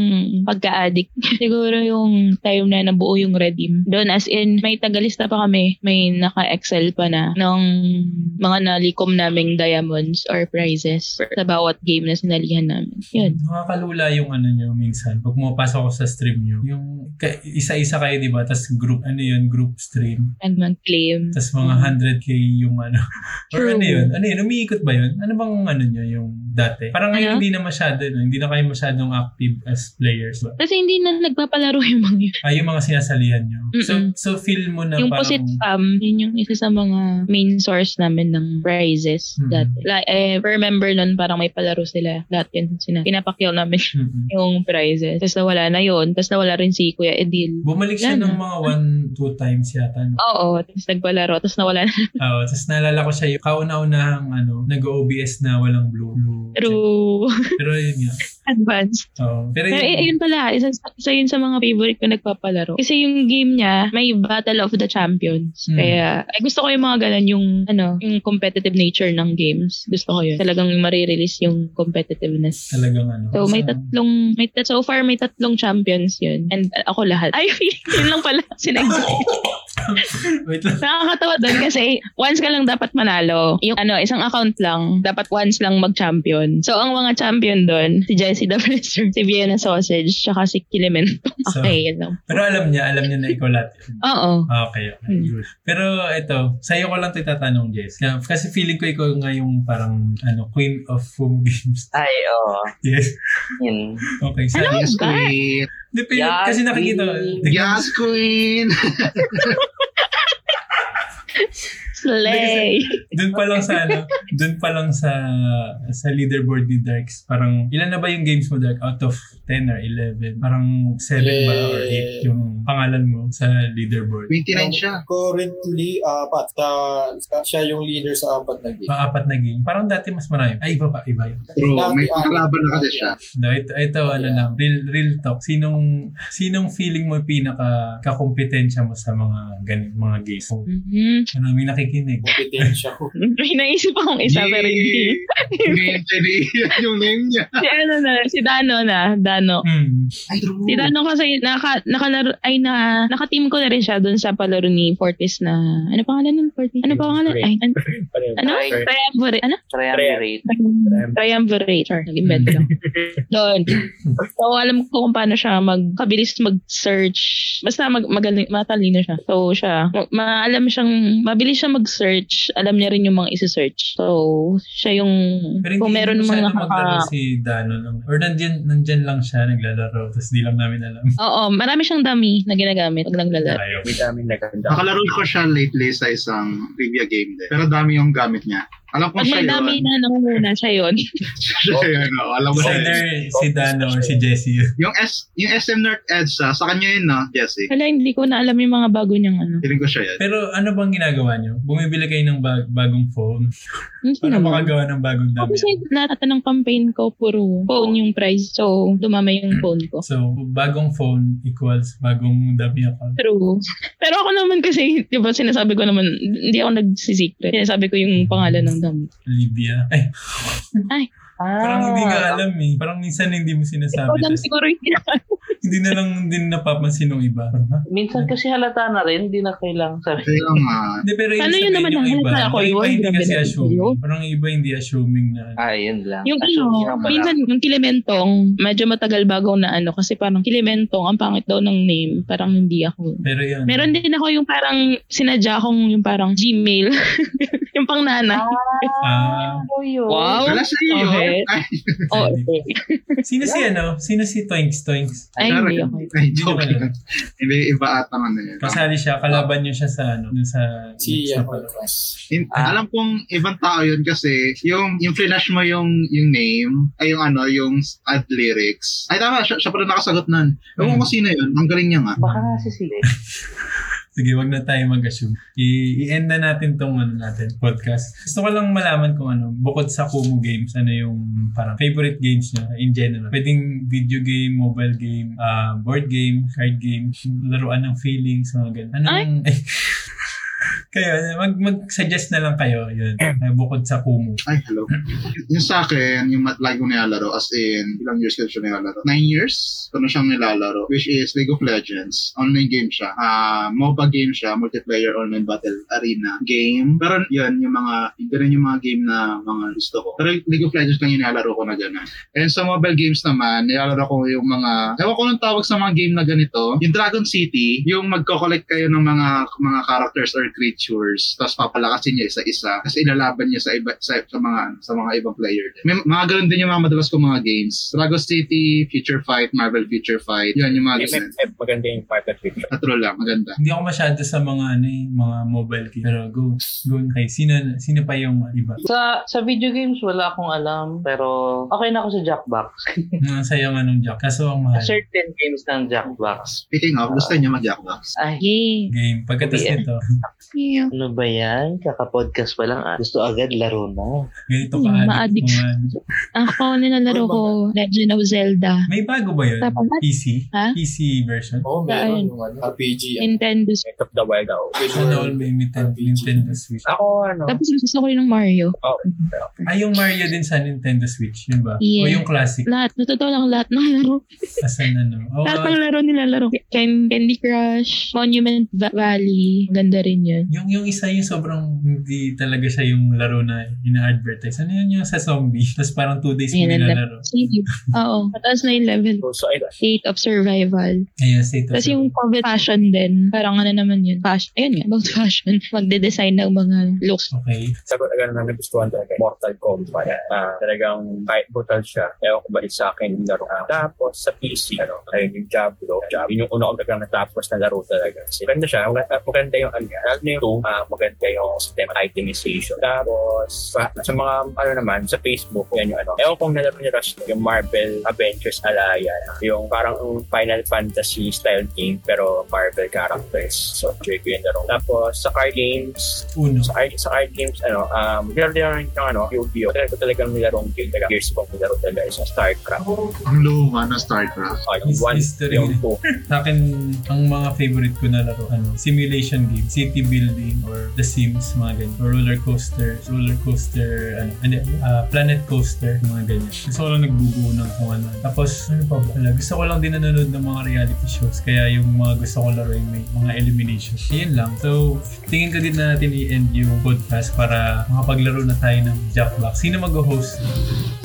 pagka-addict, <laughs> siguro yung time na nabuo yung redeem. Doon as in, may tagalista pa kami, may naka-excel pa na ng mga nalikom naming diamonds or prizes sa bawat game na sinalihan namin. Yun. Nakakalula yung ano nyo minsan. Pag pumapasok ako sa stream nyo, yung ka- isa-isa kayo, di ba? Tapos group, ano yun, group stream. And mag-claim. Tapos mga 100k yung ano. <laughs> Or True. ano yun? Ano yun? Umiikot ba yun? Ano bang ano nyo yung dati? Parang ngayon Ano? hindi na masyado, no? hindi na kayo masyadong active as players ba? Kasi hindi na nagpapalaro yung mga yun. Ah, yung mga sinasalihan nyo. So, Mm-mm. so feel mo na Yung parang... Posit Fam, yun yung isa sa mga main source namin ng prizes Mhm. dati. Like, eh, remember nun parang may palaro sila. Lahat yun, sina, pinapakyaw namin <laughs> Mm-mm. yung prizes. Tapos nawala na yun. Tapos nawala rin si Kuya Edil. Bumalik siya Yan ng mga one, two times yata. No? Oo, tapos nagpalaro. Tapos nawala na. Oo, tapos naalala ko siya yung kauna-unahang ano, nag-OBS na walang blue. blue True. Pero yun nga. <laughs> Advanced. Oo. Pero Pero yun, eh, pala, isa, isa yun sa mga favorite ko nagpapalaro. Kasi yung game niya, may Battle of the Champions. Hmm. Kaya, ay gusto ko yung mga ganun, yung, ano, yung competitive nature ng games. Gusto ko yun. Talagang marirelease yung competitiveness. talagang ano. So, may tatlong, may tat, so far, may tatlong champions yun. And uh, ako lahat. <laughs> Ay, yun lang pala. Sinag <laughs> Wait lang. Nakakatawa doon kasi once ka lang dapat manalo. Yung ano, isang account lang, dapat once lang mag-champion. So, ang mga champion doon, si Jessie the <laughs> Blesser, si Vienna Sausage, tsaka si Kilimento. So, Okay, yun lang. Pero alam niya, alam niya na ikaw lahat yun. Oo. Okay, okay. Hmm. Pero ito, sa'yo ko lang ito tatanong, Jess. Kasi feeling ko ikaw nga yung parang ano, queen of foam games. Ay, oo. Yes. Yun. Okay. Sa? Yes, queen. Pero, Yes, kasi nakikita, Yes, queen. <laughs> Slay! Doon pa lang sa ano, <laughs> doon pa lang sa sa leaderboard ni Darks. Parang ilan na ba yung games mo Dark out of 10 or 11? Parang 7 ba or 8 yung pangalan mo sa leaderboard? 29 siya. Currently, apat. Sa, sa, siya yung leader sa apat na game. Pang-apat na game. Parang dati mas marami. Ay, iba pa, iba yun. True. May kalaban na kasi siya. No, ito, ito ano lang, real, real talk. Sinong, sinong feeling mo yung pinaka kakompetensya mo sa mga ganit, mga games? Mhm. ano, may nakikinig. Kompetensya ko. <laughs> May naisip akong isa pero hindi. Hindi. yung name niya. Si ano na, si Dano na, Dano. Hmm. Ay, true. Si Dano kasi naka, nakalaro, ay na, naka-team ko na rin siya doon sa palaro ni Fortis na, ano pangalan nun Fortis? Ano pangalan? Ay, an, ano? Triumvirate, ano? Triumvirate. Triumvirate. Sorry, nag-invent lang. <laughs> Doon. So, alam ko kung paano siya magkabilis mag-search. Basta mag magaling, matalino siya. So, siya, ma- maalam siyang, mabilis siya mag-search. Alam niya rin yung mga isi-search. So, siya yung, Pero kung hindi meron mo mga maglaro nakaka... si Dano lang. Or nandyan, nandyan lang siya naglalaro. Tapos di lang namin alam. <laughs> Oo, marami siyang dummy na ginagamit pag naglalaro. Ayaw. May daming naganda. Nakalaro ko siya lately sa isang trivia game din. Pero dami yung gamit niya. Alam ko Pag siya yun. na <laughs> nangunguna, siya yun. siya yun. oh. Alam ko yun. either si Dano si Jessie. Yung, S, yung SM Nerd Edge sa, sa kanya yun, no, Jesse. Wala, hindi ko na alam yung mga bago niyang ano. Feeling ko siya yun. Pero ano bang ginagawa niyo? Bumibili kayo ng bag- bagong phone para makagawa ng bagong dami. kasi nata ng campaign ko, puro phone yung price. So, dumama yung phone ko. So, bagong phone equals bagong dami account. True. Pero ako naman kasi, di ba sinasabi ko naman, hindi ako nagsisikret. Sinasabi ko yung pangalan ng damit. Lydia. Ay, Ay, parang hindi ka alam eh. Parang minsan hindi mo sinasabi. ikaw lang siguro yung <laughs> hindi na lang din napapansin ng iba. Ha? Minsan kasi halata na rin, hindi na kailangang sabi. Kaya nga. Hindi, pero ibig Ano yun sabihin naman yung iba. halata ako, yung iba hindi kasi assuming. Parang iba hindi assuming na. Ah, yun lang. Yung ano, minsan yung Kilimentong, medyo matagal bago na ano, kasi parang Kilimentong, ang pangit daw ng name, parang hindi ako. Pero yun. Meron din ako yung parang sinadya kong yung parang Gmail. <laughs> yung pang nana. Ah, yun? Wow. Wala sa iyo. Okay. <laughs> Ay, Oh, sino si ano? Sino si Toinks Toinks? ay, hindi ako. Ay, Hindi joke lang. Hindi, iba ata ano yun. Kasali siya, kalaban niyo siya sa ano, sa Si ano, Ah. Alam kong ibang tao yun kasi yung yung flash mo yung yung name ay yung ano yung ad lyrics. Ay tama siya, siya pala nakasagot nun. Ewan ko sino yun. Ang galing niya nga. Baka nga si Sile. <laughs> Sige, wag na tayo mag-assume. I- i-end na natin tong ano natin, podcast. Gusto ko lang malaman kung ano, bukod sa Kumu Games, ano yung parang favorite games niya in general. Pwedeng video game, mobile game, ah, board game, card game, laruan ng feelings, mga ganun. Anong, <laughs> Kayo, mag, mag-suggest na lang kayo yun. bukod sa Kumu. Ay, hello. yung sa akin, yung lagi ko nilalaro, as in, ilang years ko siya nilalaro? Nine years ko na siyang nilalaro, which is League of Legends. Online game siya. Ah, MOBA game siya, multiplayer online battle arena game. Pero yun, yung mga, yun rin yung mga game na mga gusto ko. Pero League of Legends lang yung nilalaro ko na gano'n. And sa mobile games naman, nilalaro ko yung mga, ewan ko nung tawag sa mga game na ganito, yung Dragon City, yung magko-collect kayo ng mga mga characters or creatures, tapos papalakasin niya isa-isa, kasi ilalaban niya sa iba sa, sa mga sa mga ibang player. May mga ganun din yung mga madalas kong mga games. Dragon City, Future Fight, Marvel Future Fight, yun yung mga ganun. MFF, maganda yung part of picture. Natural lang, maganda. Hindi ako masyado sa mga ano eh, mga mobile game. Pero go, go kay sino sino pa yung iba? Sa sa video games, wala akong alam. Pero okay na ako sa Jackbox. <laughs> Mga sayang anong jack. Kaso ang mahal. Certain games ng Jackbox. Speaking of, gusto niyo mag-Jackbox? Yay. Game. Pagkatas Yeah. nito, Yeah. <laughs> ano ba yan? Kaka-podcast pa lang. Ah. Gusto agad laro na. ganito Hmm, ka ma-addict. Ako, nilalaro ko Legend of Zelda. May bago ba yun? Tapos, PC? Ha? PC version? Oo, oh, meron yung ano, RPG. Nintendo. Breath of the Wild ako. Ano may Nintendo, Nintendo Switch? Ako, ano, Tapos gusto ko rin ng Mario. oh, Ay, yung Mario din sa Nintendo Switch, yun ba? O Yeah. yung classic? Lahat. Natotoo lang lahat ng laro. Asan ano? Oh, <laughs> lahat ng laro nilalaro. Can- Candy Crush, Monument Va- Valley. Ganda rin yun. yung yung isa yung sobrang hindi talaga siya yung laro na ina-advertise. Ano yun yung sa zombie? Tapos parang two days mo nilalaro. <laughs> Oo. Mataas na yung level. so. State of Survival. Ayun, state of Tapos yung COVID fashion din. Parang ano naman yun. Fashion. Ayun nga. About fashion. <laughs> Magde-design ng mga looks. Okay. Sagot agad na nagustuhan talaga. Mortal Kombat. Ah, talagang kahit brutal siya. Ewan ko ba sa akin yung laro. Tapos sa PC, ano, ayun yung Diablo. Diablo. Yun yung una ko talagang natapos na laro talaga. Kasi maganda siya. Maganda, maganda yung ano. Lalo na yung two, ah, maganda yung system itemization. Tapos sa, sa mga ano naman, sa Facebook, yan yung ano. Ewan kong nalaro ni Rush, yung Marvel Avengers Alliance. Yung parang Final Fantasy style game pero Marvel characters. So, enjoy ko yung laro. Tapos sa card games, Uno. sa art, sa art games, ano, um, nilaro din ako ng ano, Yu-Gi-Oh! Talaga ko talagang nilarong game. Talaga, years ko nilaro talaga is StarCraft. Ang luma ng StarCraft. Ah, yung one, history. yung two. <laughs> Sa akin, ang mga favorite ko na laro, ano, simulation game, city building, or The Sims, mga ganyan. Or roller coaster, roller coaster, ano, ano, ah, planet coaster, mga ganyan. Gusto ko lang nagbubuo ng kung ano. Tapos, ano pa ba? Gusto ko lang din nanonood ng mga reality shows. Kaya yung mga gusto ko laro yung may mga elimination. Yun lang. So, tingin ko din na natin i-end yung podcast para makapaglaro na tayo ng Jackbox. Sino mag-host?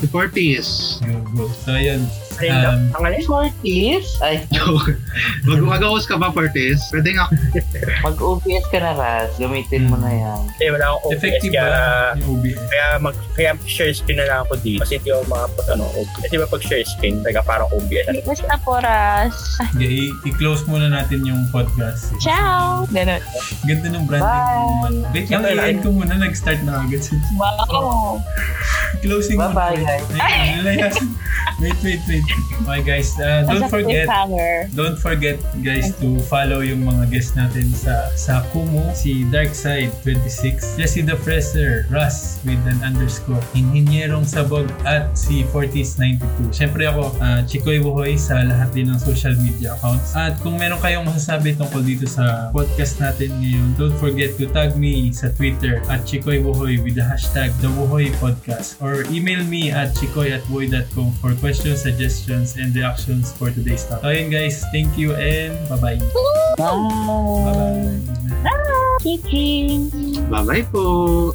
Si Fortis. Go, go. So, ayun. Lang. Um, Ang? Shorties? Ay, <laughs> Mag mag-host ka ba, Fortis? Pwede nga. <laughs> mag-OBS ka na, Raz. Gamitin mo na yan. Eh, wala akong OBS. effective Kaya, ba yung OBS? kaya, mag, kaya share screen na lang ako dito. Kasi hindi ako makapag ano, OBS. Kasi ba pag share screen, talaga parang OBS. Ano, Basta po, Ras. Sige, i- i-close muna natin yung podcast. Ciao! Ganun. Ganda ng branding. Wait lang, Bye. i-end ko muna. Nag-start na agad. Wow! <laughs> Closing Bye-bye, guys. Nilayasan. wait, wait, wait. Okay, guys. uh, don't forget, don't forget, guys, to follow yung mga guests natin sa sa Kumu, si Darkside26, Jesse the Fresser, Russ with an underscore, Inhinyerong Sabog, at si Fortis92. Siyempre ako, uh, Chikoy Buhoy sa lahat din ng social media accounts. At kung meron kayong masasabi tungkol dito sa podcast natin ngayon, don't forget to tag me sa Twitter at Chikoy Buhoy with the hashtag The Buhoy Podcast or email me at chikoy at buhoy.com for questions, suggestions, and reactions for today's talk. So yun guys, thank you and bye-bye. Bye! Bye-bye. Kiki! Bye-bye po.